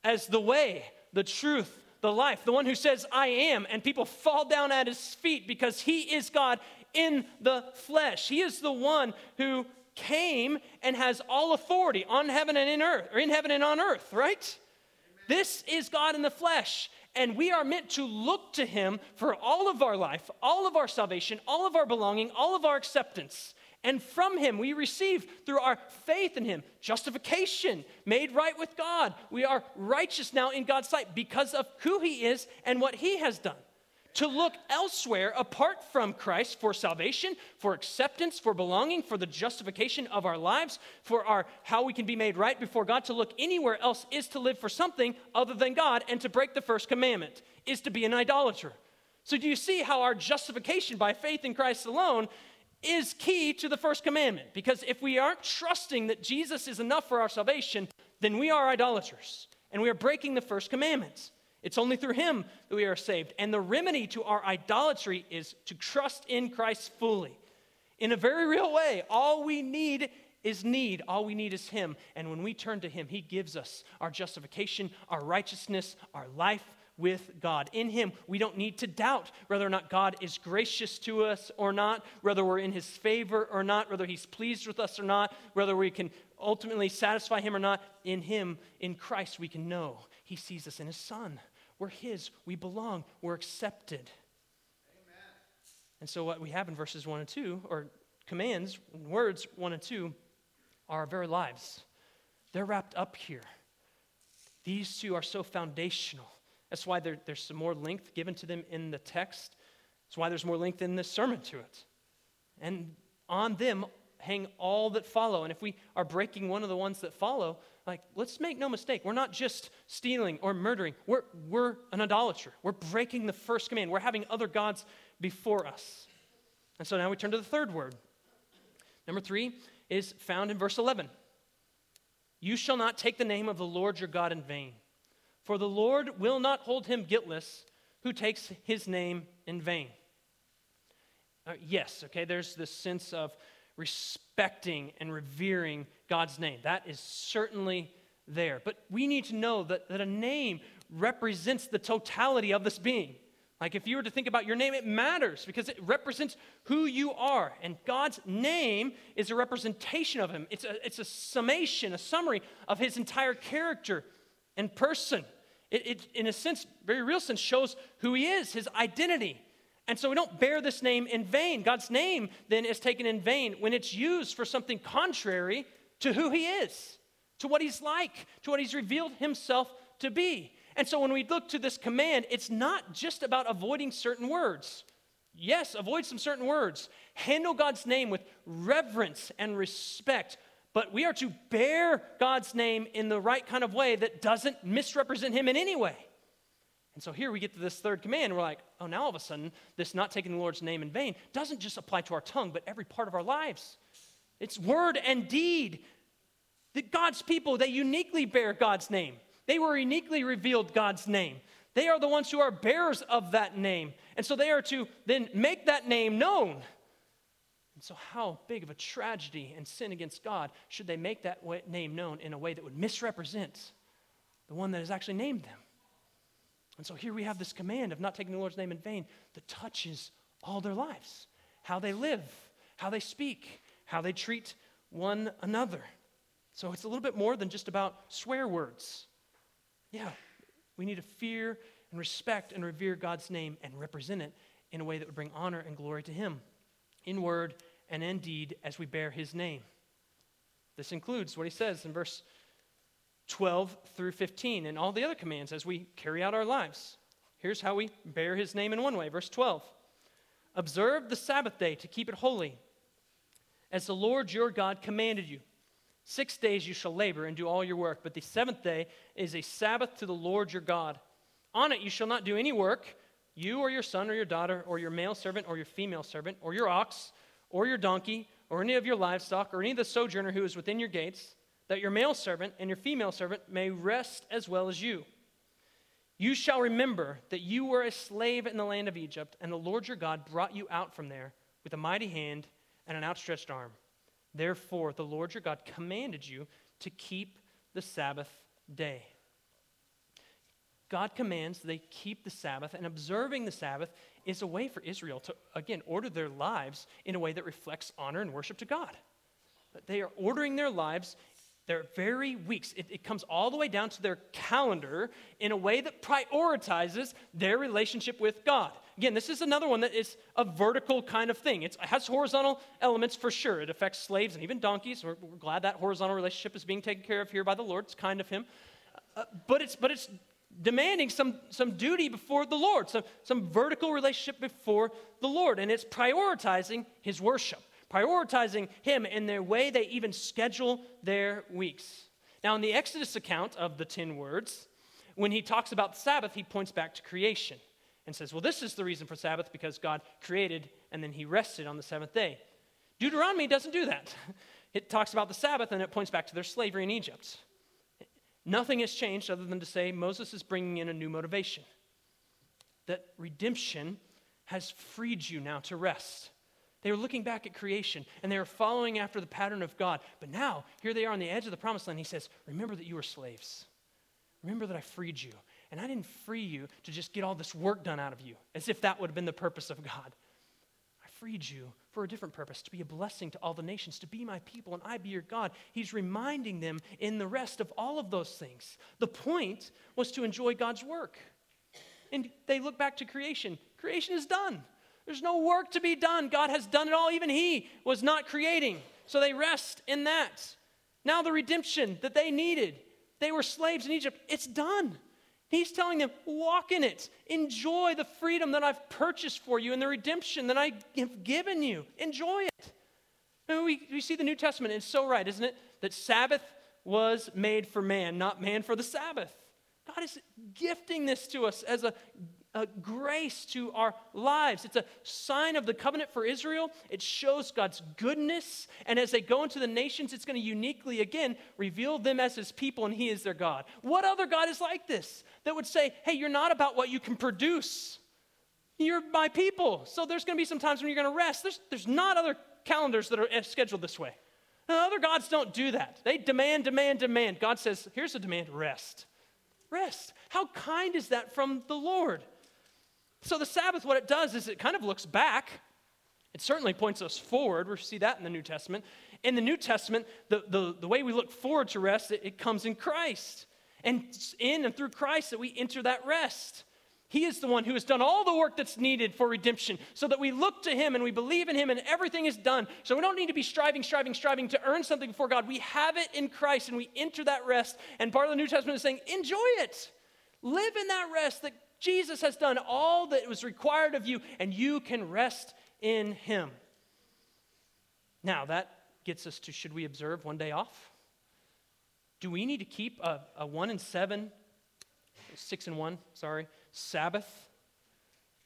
S2: as the way, the truth, the life, the one who says, I am, and people fall down at his feet because he is God in the flesh. He is the one who came and has all authority on heaven and in earth, or in heaven and on earth, right? Amen. This is God in the flesh. And we are meant to look to him for all of our life, all of our salvation, all of our belonging, all of our acceptance. And from him we receive, through our faith in him, justification, made right with God. We are righteous now in God's sight because of who he is and what he has done. To look elsewhere apart from Christ for salvation, for acceptance, for belonging, for the justification of our lives, for our how we can be made right before God, to look anywhere else is to live for something other than God and to break the first commandment is to be an idolater. So, do you see how our justification by faith in Christ alone is key to the first commandment. Because if we aren't trusting that Jesus is enough for our salvation, then we are idolaters and we are breaking the first commandment. It's only through him that we are saved. And the remedy to our idolatry is to trust in Christ fully. In a very real way, all we need is need. All we need is him. And when we turn to him, he gives us our justification, our righteousness, our life, with God. In Him, we don't need to doubt whether or not God is gracious to us or not, whether we're in His favor or not, whether He's pleased with us or not, whether we can ultimately satisfy Him or not. In Him, in Christ, we can know He sees us in His Son. We're His, we belong, we're accepted. Amen. And so, what we have in verses 1 and 2, or commands, words 1 and 2, are our very lives. They're wrapped up here. These two are so foundational that's why there, there's some more length given to them in the text. That's why there's more length in this sermon to it. And on them hang all that follow. And if we are breaking one of the ones that follow, like, let's make no mistake, we're not just stealing or murdering, we're, we're an idolater. We're breaking the first command, we're having other gods before us. And so now we turn to the third word. Number three is found in verse 11 You shall not take the name of the Lord your God in vain. For the Lord will not hold him guiltless who takes his name in vain. Uh, yes, okay, there's this sense of respecting and revering God's name. That is certainly there. But we need to know that, that a name represents the totality of this being. Like if you were to think about your name, it matters because it represents who you are. And God's name is a representation of Him, it's a, it's a summation, a summary of His entire character and person. It, it, in a sense, very real sense, shows who he is, his identity. And so we don't bear this name in vain. God's name then is taken in vain when it's used for something contrary to who he is, to what he's like, to what he's revealed himself to be. And so when we look to this command, it's not just about avoiding certain words. Yes, avoid some certain words. Handle God's name with reverence and respect, but we are to bear God's name in the right kind of way that doesn't misrepresent him in any way. And so here we get to this third command. We're like, oh, now all of a sudden, this not taking the Lord's name in vain doesn't just apply to our tongue, but every part of our lives. It's word and deed. That God's people, they uniquely bear God's name. They were uniquely revealed God's name. They are the ones who are bearers of that name. And so they are to then make that name known. And so, how big of a tragedy and sin against God should they make that name known in a way that would misrepresent the one that has actually named them? And so, here we have this command of not taking the Lord's name in vain that touches all their lives how they live, how they speak, how they treat one another. So it's a little bit more than just about swear words. Yeah, we need to fear and respect and revere God's name and represent it in a way that would bring honor and glory to Him, in word and indeed as we bear His name. This includes what He says in verse 12 through 15 and all the other commands as we carry out our lives. Here's how we bear His name in one way. Verse 12 Observe the Sabbath day to keep it holy, as the Lord your God commanded you. Six days you shall labor and do all your work, but the seventh day is a Sabbath to the Lord your God. On it you shall not do any work, you or your son or your daughter, or your male servant or your female servant, or your ox, or your donkey, or any of your livestock, or any of the sojourner who is within your gates, that your male servant and your female servant may rest as well as you. You shall remember that you were a slave in the land of Egypt, and the Lord your God brought you out from there with a mighty hand and an outstretched arm. Therefore, the Lord your God commanded you to keep the Sabbath day. God commands they keep the Sabbath, and observing the Sabbath is a way for Israel to, again, order their lives in a way that reflects honor and worship to God. But They are ordering their lives, their very weeks. It, it comes all the way down to their calendar in a way that prioritizes their relationship with God. Again, this is another one that is a vertical kind of thing. It's, it has horizontal elements for sure. It affects slaves and even donkeys. We're, we're glad that horizontal relationship is being taken care of here by the Lord. It's kind of Him. Uh, but, it's, but it's demanding some, some duty before the Lord, some, some vertical relationship before the Lord. And it's prioritizing his worship, prioritizing him in the way they even schedule their weeks. Now, in the Exodus account of the 10 words, when he talks about the Sabbath, he points back to creation and says, Well, this is the reason for Sabbath because God created and then he rested on the seventh day. Deuteronomy doesn't do that. *laughs* It talks about the Sabbath and it points back to their slavery in Egypt. Nothing has changed other than to say Moses is bringing in a new motivation. That redemption has freed you now to rest. They were looking back at creation and they were following after the pattern of God. But now, here they are on the edge of the promised land. He says, Remember that you were slaves. Remember that I freed you. And I didn't free you to just get all this work done out of you, as if that would have been the purpose of God freed you for a different purpose, to be a blessing to all the nations, to be my people, and I be your God. He's reminding them in the rest of all of those things. The point was to enjoy God's work. And they look back to creation. Creation is done. There's no work to be done. God has done it all. Even He was not creating. So they rest in that. Now, the redemption that they needed, they were slaves in Egypt, it's done. He's telling them, walk in it. Enjoy the freedom that I've purchased for you and the redemption that I have given you. Enjoy it. And we, we see the New Testament, it's so right, isn't it? That Sabbath was made for man, not man for the Sabbath. God is gifting this to us as a a grace to our lives. It's a sign of the covenant for Israel. It shows God's goodness. And as they go into the nations, it's going to uniquely, again, reveal them as his people and he is their God. What other God is like this that would say, hey, you're not about what you can produce? You're my people. So there's going to be some times when you're going to rest. There's, there's not other calendars that are eh, scheduled this way. other gods don't do that. They demand, demand, demand. God says, here's a demand rest. Rest. How kind is that from the Lord? So the Sabbath, what it does is it kind of looks back. It certainly points us forward. We see that in the New Testament. In the New Testament, the, the, the way we look forward to rest, it, it comes in Christ. And in and through Christ that we enter that rest. He is the one who has done all the work that's needed for redemption so that we look to Him and we believe in Him and everything is done. So we don't need to be striving, striving, striving to earn something before God. We have it in Christ and we enter that rest. And part of the New Testament is saying, enjoy it. Live in that rest that Jesus has done all that was required of you, and you can rest in Him. Now, that gets us to should we observe one day off? Do we need to keep a, a one and seven, six and one, sorry, Sabbath?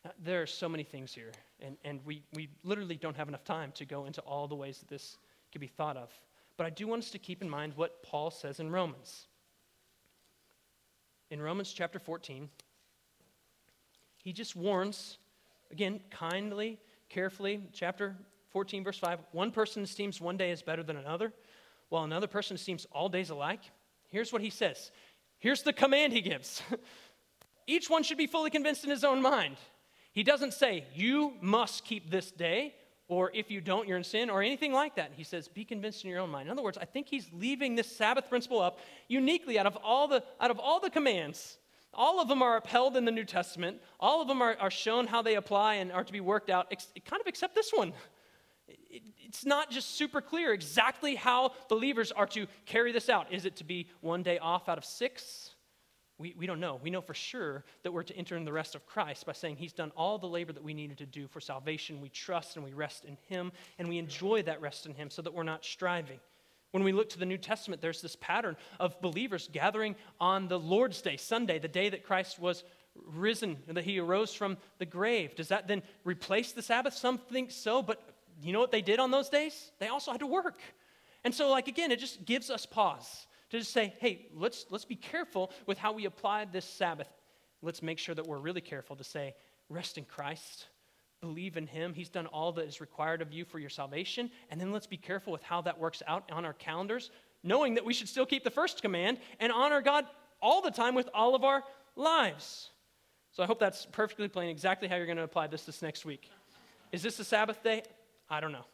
S2: Uh, there are so many things here, and, and we, we literally don't have enough time to go into all the ways that this could be thought of. But I do want us to keep in mind what Paul says in Romans. In Romans chapter 14, he just warns, again, kindly, carefully, chapter 14, verse 5 one person esteems one day as better than another, while another person esteems all days alike. Here's what he says. Here's the command he gives. *laughs* Each one should be fully convinced in his own mind. He doesn't say, You must keep this day, or if you don't, you're in sin, or anything like that. He says, be convinced in your own mind. In other words, I think he's leaving this Sabbath principle up uniquely out of all the, out of all the commands. All of them are upheld in the New Testament. All of them are, are shown how they apply and are to be worked out, ex- kind of except this one. It, it's not just super clear exactly how believers are to carry this out. Is it to be one day off out of six? We, we don't know. We know for sure that we're to enter in the rest of Christ by saying He's done all the labor that we needed to do for salvation. We trust and we rest in Him, and we enjoy that rest in Him so that we're not striving. When we look to the New Testament, there's this pattern of believers gathering on the Lord's Day, Sunday, the day that Christ was risen, that He arose from the grave. Does that then replace the Sabbath? Some think so, but you know what they did on those days? They also had to work. And so, like, again, it just gives us pause to just say, hey, let's, let's be careful with how we apply this Sabbath. Let's make sure that we're really careful to say, rest in Christ, believe in Him. He's done all that is required of you for your salvation. And then let's be careful with how that works out on our calendars, knowing that we should still keep the first command and honor God all the time with all of our lives. So I hope that's perfectly plain exactly how you're going to apply this this next week. Is this a Sabbath day? I don't know.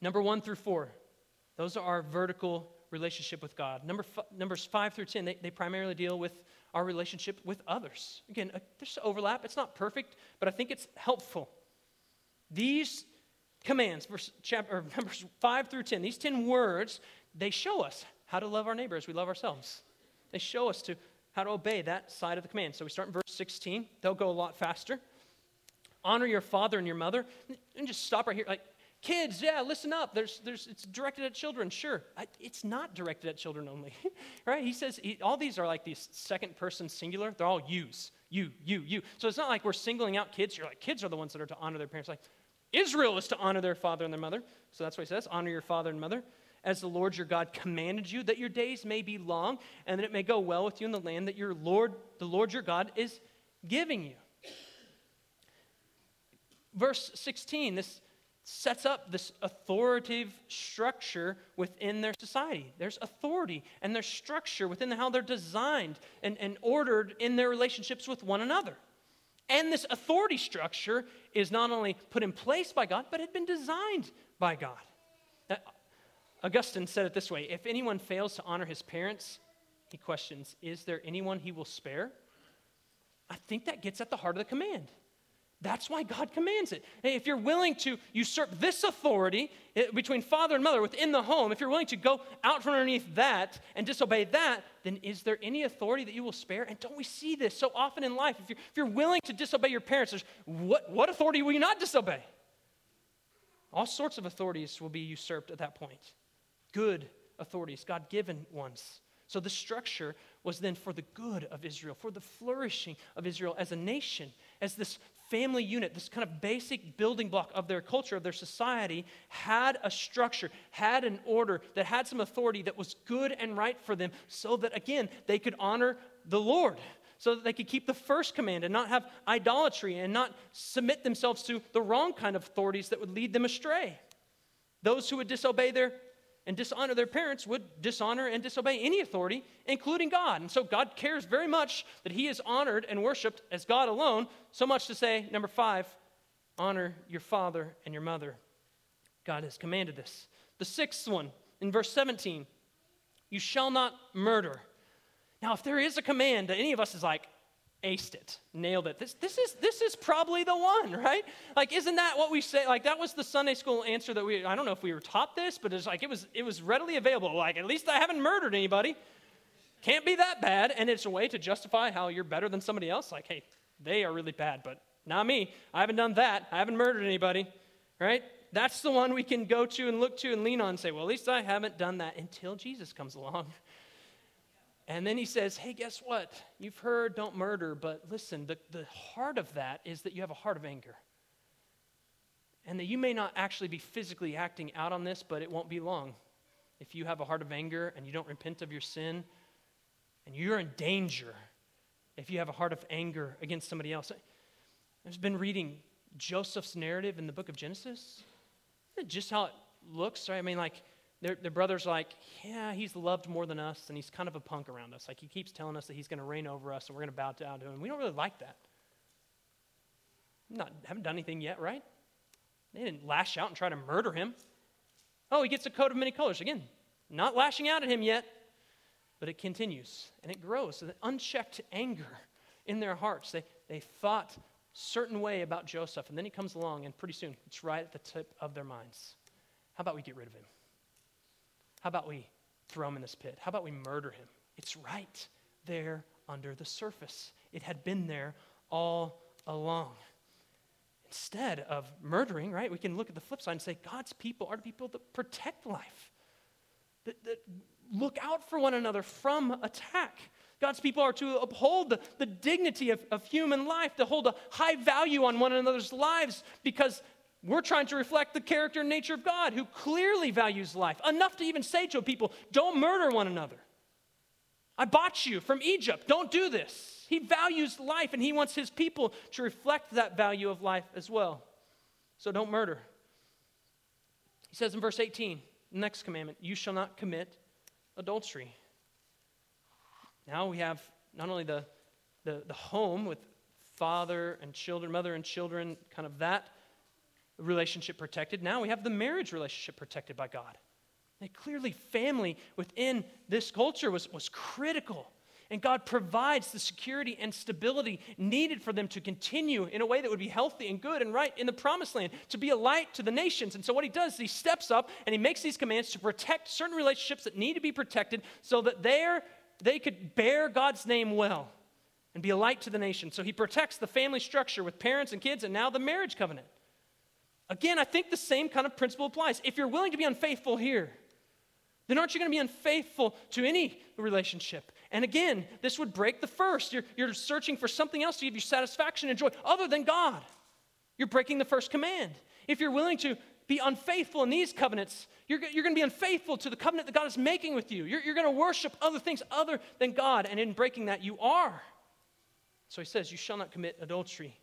S2: Number one through four. Those are our vertical relationship with God. Number f- numbers 5 through 10, they, they primarily deal with our relationship with others. Again, uh, there's overlap. It's not perfect, but I think it's helpful. These commands, verse, chapter, *laughs* numbers 5 through 10, these 10 words, they show us how to love our neighbor as we love ourselves. They show us to how to obey that side of the command. So we start in verse 16. They'll go a lot faster. Honor your father and your mother. And just stop right here. Like, Kids, yeah, listen up. There's, there's, it's directed at children, sure. I, it's not directed at children only, *laughs* right? He says he, all these are like these second person singular. They're all yous, you, you, you. So it's not like we're singling out kids. You're like, kids are the ones that are to honor their parents. Like, Israel is to honor their father and their mother. So that's what he says honor your father and mother as the Lord your God commanded you, that your days may be long and that it may go well with you in the land that your Lord, the Lord your God, is giving you. Verse 16, this sets up this authoritative structure within their society. There's authority and there's structure within how they're designed and, and ordered in their relationships with one another. And this authority structure is not only put in place by God, but had been designed by God. Now, Augustine said it this way If anyone fails to honor his parents, he questions, Is there anyone he will spare? I think that gets at the heart of the command. That's why God commands it. If you're willing to usurp this authority eh, between father and mother within the home, if you're willing to go out from underneath that and disobey that, then is there any authority that you will spare? And don't we see this so often in life? If you're, if you're willing to disobey your parents, what, what authority will you not disobey? All sorts of authorities will be usurped at that point. Good authorities, God given ones. So the structure was then for the good of Israel, for the flourishing of Israel as a nation, as this family unit, this kind of basic building block of their culture, of their society, had a structure, had an order that had some authority that was good and right for them, so that, again, they could honor the Lord, so that they could keep the first command and not have idolatry and not submit themselves to the wrong kind of authorities that would lead them astray. Those who would disobey their and dishonor their parents would dishonor and disobey any authority, including God. And so God cares very much that he is honored and worshiped as God alone, so much to say, number five, honor your father and your mother. God has commanded this. The sixth one, in verse 17, you shall not murder. Now, if there is a command that any of us is like, aced it, nailed it. This, this, is, this is probably the one, right? Like, isn't that what we say? Like, that was the Sunday school answer that we, I don't know if we were taught this, but it's like it was, it was readily available. Like, at least I haven't murdered anybody. Can't be that bad. And it's a way to justify how you're better than somebody else. Like, hey, they are really bad, but not me. I haven't done that. I haven't murdered anybody, right? That's the one we can go to and look to and lean on and say, well, at least I haven't done that until Jesus comes along. *laughs* And then he says, Hey, guess what? You've heard don't murder, but listen, the, the heart of that is that you have a heart of anger. And that you may not actually be physically acting out on this, but it won't be long. If you have a heart of anger and you don't repent of your sin, and you're in danger if you have a heart of anger against somebody else. I've been reading Joseph's narrative in the book of Genesis. Just how it looks, right? I mean, like, their, their brother's like, yeah, he's loved more than us, and he's kind of a punk around us. Like, he keeps telling us that he's going to reign over us, and we're going to bow down to him. We don't really like that. Not, haven't done anything yet, right? They didn't lash out and try to murder him. Oh, he gets a coat of many colors. Again, not lashing out at him yet, but it continues and it grows. So the unchecked anger *laughs* in their hearts. They, they thought certain way about Joseph, and then he comes along, and pretty soon it's right at the tip of their minds. How about we get rid of him? How about we throw him in this pit? How about we murder him? It's right there under the surface. It had been there all along. Instead of murdering, right, we can look at the flip side and say God's people are people that protect life, that, that look out for one another from attack. God's people are to uphold the, the dignity of, of human life, to hold a high value on one another's lives because we're trying to reflect the character and nature of God who clearly values life, enough to even say to people, don't murder one another. I bought you from Egypt. Don't do this. He values life and he wants his people to reflect that value of life as well. So don't murder. He says in verse 18, next commandment, you shall not commit adultery. Now we have not only the, the, the home with father and children, mother and children, kind of that relationship protected. Now we have the marriage relationship protected by God. And clearly, family within this culture was, was critical. And God provides the security and stability needed for them to continue in a way that would be healthy and good and right in the promised land, to be a light to the nations. And so, what he does is he steps up and he makes these commands to protect certain relationships that need to be protected so that they could bear God's name well and be a light to the nation. So he protects the family structure with parents and kids and now the marriage covenant. Again, I think the same kind of principle applies. If you're willing to be unfaithful here, then aren't you going to be unfaithful to any relationship? And again, this would break the first. You're, you're searching for something else to give you satisfaction and joy other than God. You're breaking the first command. If you're willing to be unfaithful in these covenants, you're, you're going to be unfaithful to the covenant that God is making with you. You're, you're going to worship other things other than God, and in breaking that, you are. So he says, You shall not commit adultery.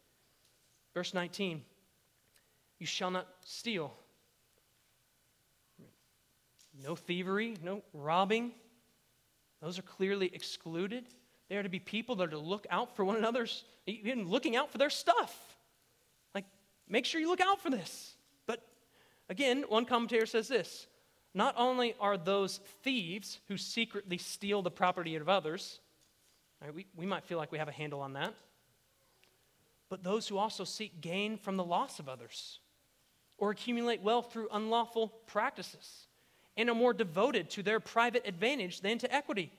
S2: Verse 19, you shall not steal. No thievery, no robbing. Those are clearly excluded. They are to be people that are to look out for one another's, even looking out for their stuff. Like, make sure you look out for this. But again, one commentator says this Not only are those thieves who secretly steal the property of others, right, we, we might feel like we have a handle on that, but those who also seek gain from the loss of others or accumulate wealth through unlawful practices and are more devoted to their private advantage than to equity.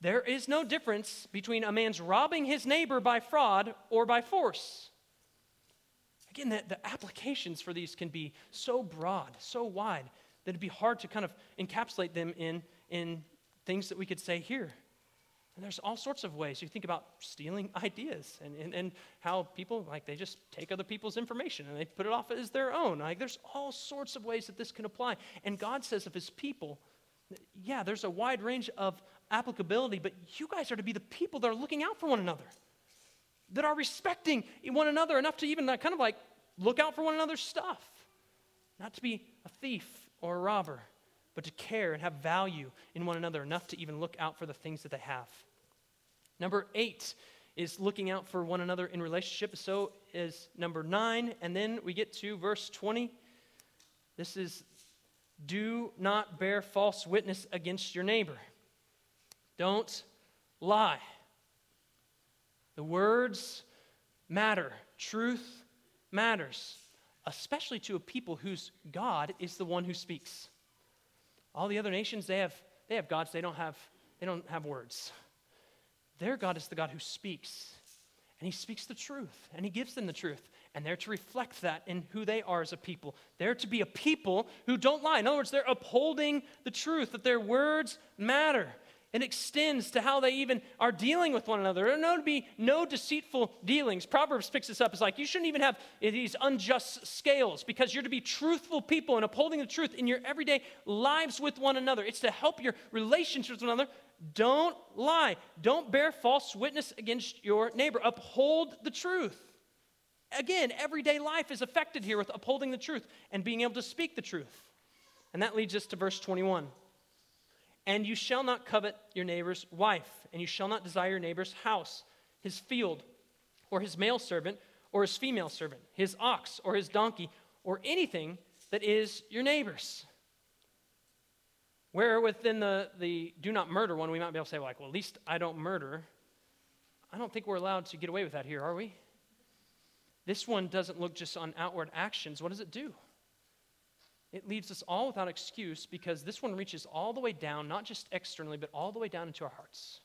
S2: There is no difference between a man's robbing his neighbor by fraud or by force. Again, the, the applications for these can be so broad, so wide, that it'd be hard to kind of encapsulate them in, in things that we could say here. And there's all sorts of ways. You think about stealing *laughs* ideas and, and, and how people, like, they just take other people's information and they put it off as their own. Like, there's all sorts of ways that this can apply. And God says of his people, yeah, there's a wide range of applicability, but you guys are to be the people that are looking out for one another that are respecting one another enough to even kind of like look out for one another's stuff. Not to be a thief or a robber, but to care and have value in one another enough to even look out for the things that they have. Number eight is looking out for one another in relationship. So is number nine. And then we get to verse 20. This is do not bear false witness against your neighbor. Don't lie. The words matter, truth matters, especially to a people whose God is the one who speaks. All the other nations, they have, they have gods, they don't have, they don't have words. Their God is the God who speaks. And he speaks the truth, and he gives them the truth. And they're to reflect that in who they are as a people. They're to be a people who don't lie. In other words, they're upholding the truth, that their words matter. It extends to how they even are dealing with one another. There are no to be no deceitful dealings. Proverbs picks this up. It's like you shouldn't even have these unjust scales because you're to be truthful people and upholding the truth in your everyday lives with one another. It's to help your relationships with one another. Don't lie. Don't bear false witness against your neighbor. Uphold the truth. Again, everyday life is affected here with upholding the truth and being able to speak the truth. And that leads us to verse 21. And you shall not covet your neighbor's wife, and you shall not desire your neighbor's house, his field, or his male servant, or his female servant, his ox or his donkey, or anything that is your neighbor's. Where within the, the do not murder one, we might be able to say, like, well, at least I don't murder. I don't think we're allowed to get away with that here, are we? This one doesn't look just on outward actions. What does it do? It leaves us all without excuse because this one reaches all the way down, not just externally, but all the way down into our hearts,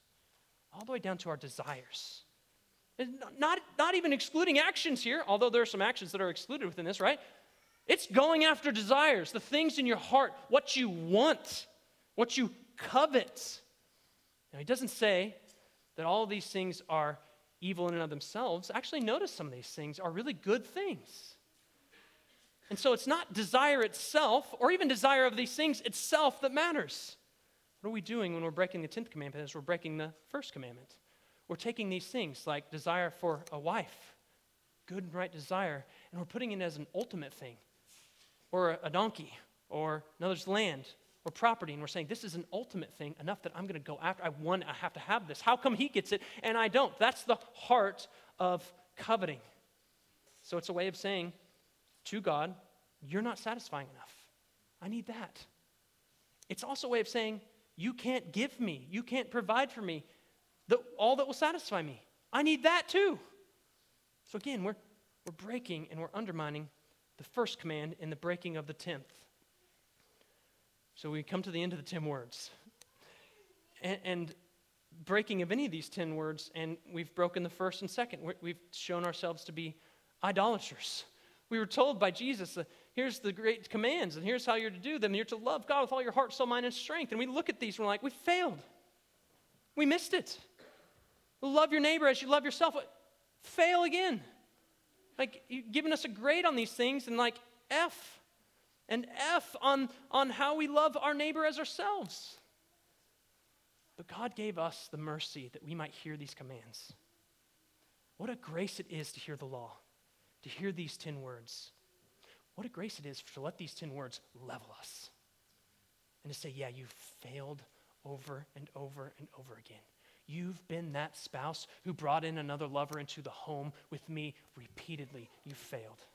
S2: all the way down to our desires. Not, not even excluding actions here, although there are some actions that are excluded within this, right? It's going after desires, the things in your heart, what you want, what you covet. Now, he doesn't say that all these things are evil in and of themselves. Actually, notice some of these things are really good things. And so it's not desire itself, or even desire of these things itself, that matters. What are we doing when we're breaking the 10th commandment as we're breaking the first commandment? We're taking these things like desire for a wife, good and right desire, and we're putting it as an ultimate thing, or a donkey, or another's land, or property, and we're saying this is an ultimate thing enough that I'm going to go after. I want, I have to have this. How come he gets it and I don't? That's the heart of coveting. So it's a way of saying to God, You're not satisfying enough. I need that. It's also a way of saying, You can't give me, you can't provide for me the, all that will satisfy me. I need that too. So again, we're, we're breaking and we're undermining the first command in the breaking of the tenth. So we come to the end of the ten words. And, and breaking of any of these ten words, and we've broken the first and second. We've shown ourselves to be idolaters. We were told by Jesus, uh, here's the great commands, and here's how you're to do them. You're to love God with all your heart, soul, mind, and strength. And we look at these and we're like, we failed. We missed it. Love your neighbor as you love yourself. Fail again. Like, you've given us a grade on these things, and like F. And F on, on how we love our neighbor as ourselves. But God gave us the mercy that we might hear these commands. What a grace it is to hear the law, to hear these 10 words. What a grace it is to let these 10 words level us and to say, yeah, you've failed over and over and over again. You've been that spouse who brought in another lover into the home with me repeatedly. You failed.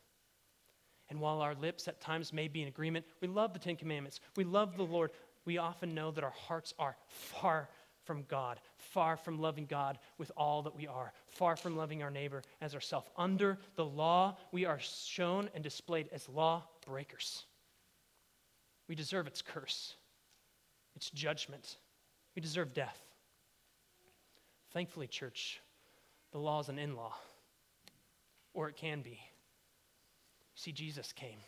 S2: And while our lips at times may be in agreement, we love the Ten Commandments, we love the Lord, we often know that our hearts are far from God, far from loving God with all that we are, far from loving our neighbor as ourselves. Under the law, we are shown and displayed as law breakers. We deserve its curse, its judgment. We deserve death. Thankfully, church, the law is an in law, or it can be. See, Jesus came,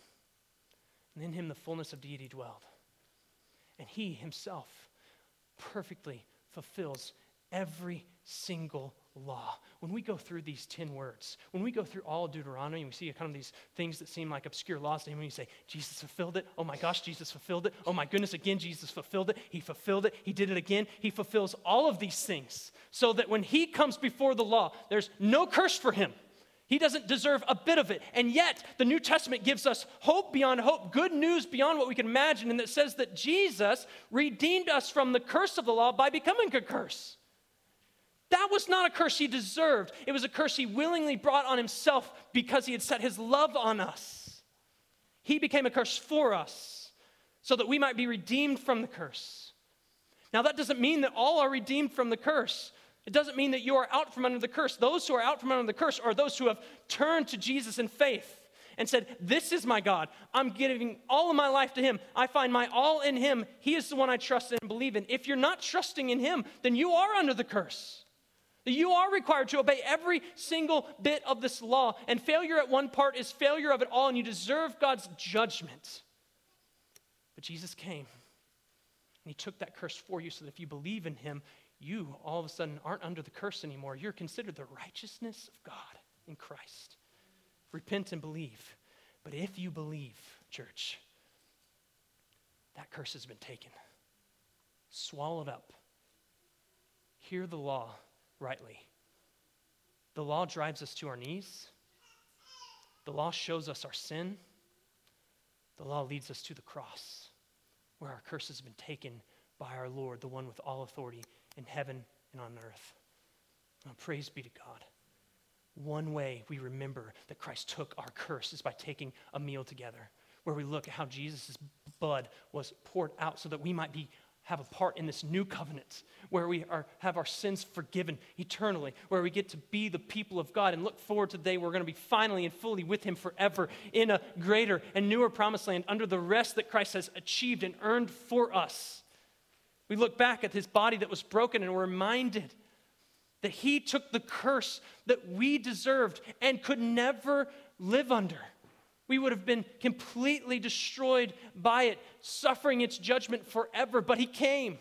S2: and in him the fullness of deity dwelled. And he himself perfectly fulfills every single law. When we go through these 10 words, when we go through all Deuteronomy, we see kind of these things that seem like obscure laws and you say, Jesus fulfilled it. Oh my gosh, Jesus fulfilled it. Oh my goodness, again, Jesus fulfilled it. He fulfilled it. He did it again. He fulfills all of these things so that when he comes before the law, there's no curse for him. He doesn't deserve a bit of it. And yet, the New Testament gives us hope beyond hope, good news beyond what we can imagine, and it says that Jesus redeemed us from the curse of the law by becoming a curse. That was not a curse he deserved. It was a curse he willingly brought on himself because he had set his love on us. He became a curse for us so that we might be redeemed from the curse. Now, that doesn't mean that all are redeemed from the curse. It doesn't mean that you are out from under the curse. Those who are out from under the curse are those who have turned to Jesus in faith and said, This is my God. I'm giving all of my life to Him. I find my all in Him. He is the one I trust and believe in. If you're not trusting in Him, then you are under the curse. You are required to obey every single bit of this law, and failure at one part is failure of it all, and you deserve God's judgment. But Jesus came, and He took that curse for you so that if you believe in Him, you all of a sudden aren't under the curse anymore. You're considered the righteousness of God in Christ. Repent and believe. But if you believe, church, that curse has been taken, swallowed up. Hear the law rightly. The law drives us to our knees. The law shows us our sin. The law leads us to the cross, where our curse has been taken by our Lord, the one with all authority in heaven and on earth. Uh, praise be to God. one way we remember that Christ took our curse is by taking a meal together, where we look at how Jesus' blood was poured out so that we might be have a part in this new covenant where we are, have our sins forgiven eternally, where we get to be the people of God and look forward to the day we're going to be finally and fully with Him forever in a greater and newer promised land under the rest that Christ has achieved and earned for us. We look back at His body that was broken and we're reminded that He took the curse that we deserved and could never live under. We would have been completely destroyed by it, suffering its judgment forever. But he came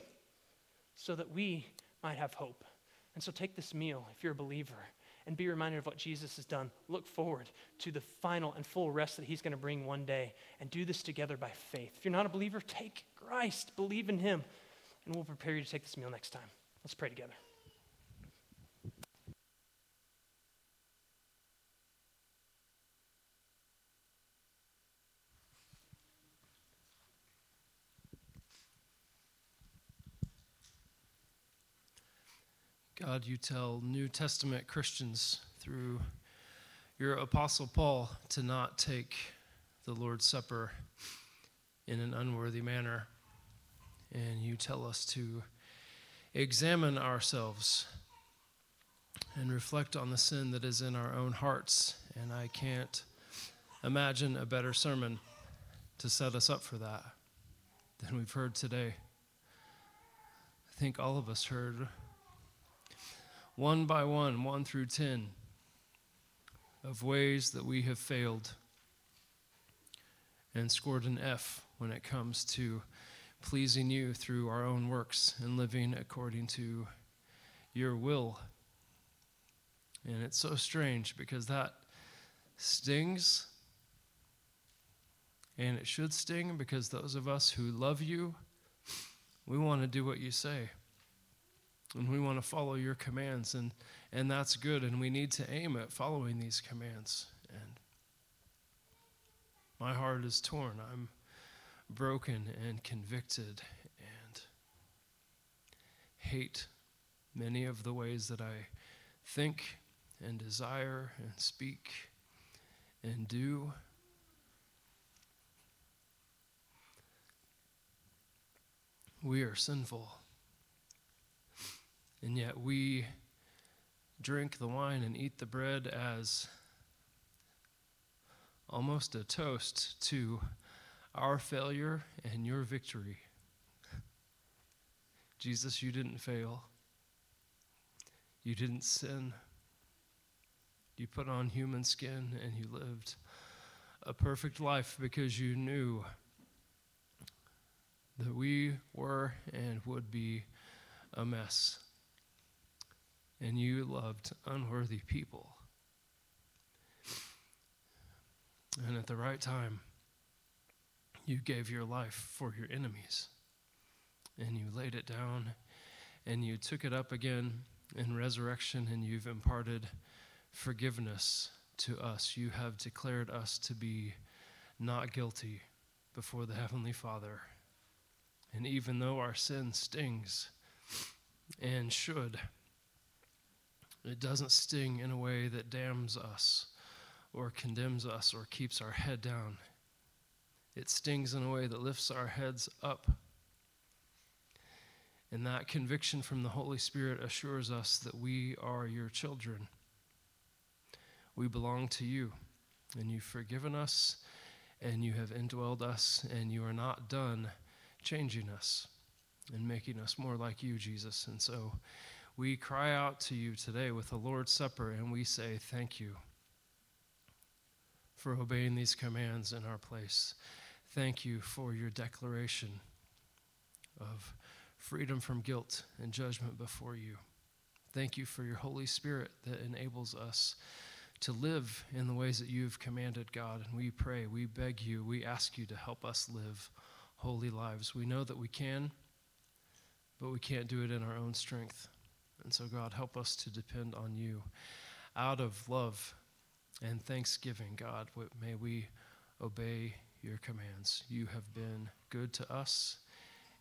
S2: so that we might have hope. And so take this meal if you're a believer and be reminded of what Jesus has done. Look forward to the final and full rest that he's going to bring one day and do this together by faith. If you're not a believer, take Christ, believe in him, and we'll prepare you to take this meal next time. Let's pray together.
S3: God, you tell New Testament Christians through your Apostle Paul to not take the Lord's Supper in an unworthy manner. And you tell us to examine ourselves and reflect on the sin that is in our own hearts. And I can't imagine a better sermon to set us up for that than we've heard today. I think all of us heard one by one, 1 through 10, of ways that we have failed and scored an F when it comes to pleasing you through our own works and living according to your will. And it's so strange because that stings. And it should sting because those of us who love you, we want to do what you say. And we want to follow your commands, and, and that's good. And we need to aim at following these commands. And my heart is torn. I'm broken and convicted and hate many of the ways that I think and desire and speak and do. We are sinful. And yet we drink the wine and eat the bread as almost a toast to our failure and your victory. Jesus, you didn't fail. You didn't sin. You put on human skin and you lived a perfect life because you knew that we were and would be a mess and you loved unworthy people. And at the right time, you gave your life for your enemies. And you laid it down, and you took it up again in resurrection, and you've imparted forgiveness to us. You have declared us to be not guilty before the Heavenly Father. And even though our sin stings and should, it doesn't sting in a way that damns us or condemns us or keeps our head down. It stings in a way that lifts our heads up. And that conviction from the Holy Spirit assures us that we are your children. We belong to you, and you've forgiven us, and you have indwelled us, and you are not done changing us and making us more like you, Jesus. And so, we cry out to you today with the Lord's Supper and we say, Thank you for obeying these commands in our place. Thank you for your declaration of freedom from guilt and judgment before you. Thank you for your Holy Spirit that enables us to live in the ways that you've commanded, God. And we pray, we beg you, we ask you to help us live holy lives. We know that we can, but we can't do it in our own strength. And so, God, help us to depend on you out of love and thanksgiving, God. May we obey your commands. You have been good to us,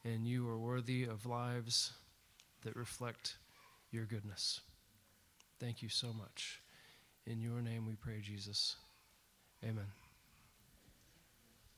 S3: and you are worthy of lives that reflect your goodness. Thank you so much. In your name we pray, Jesus. Amen.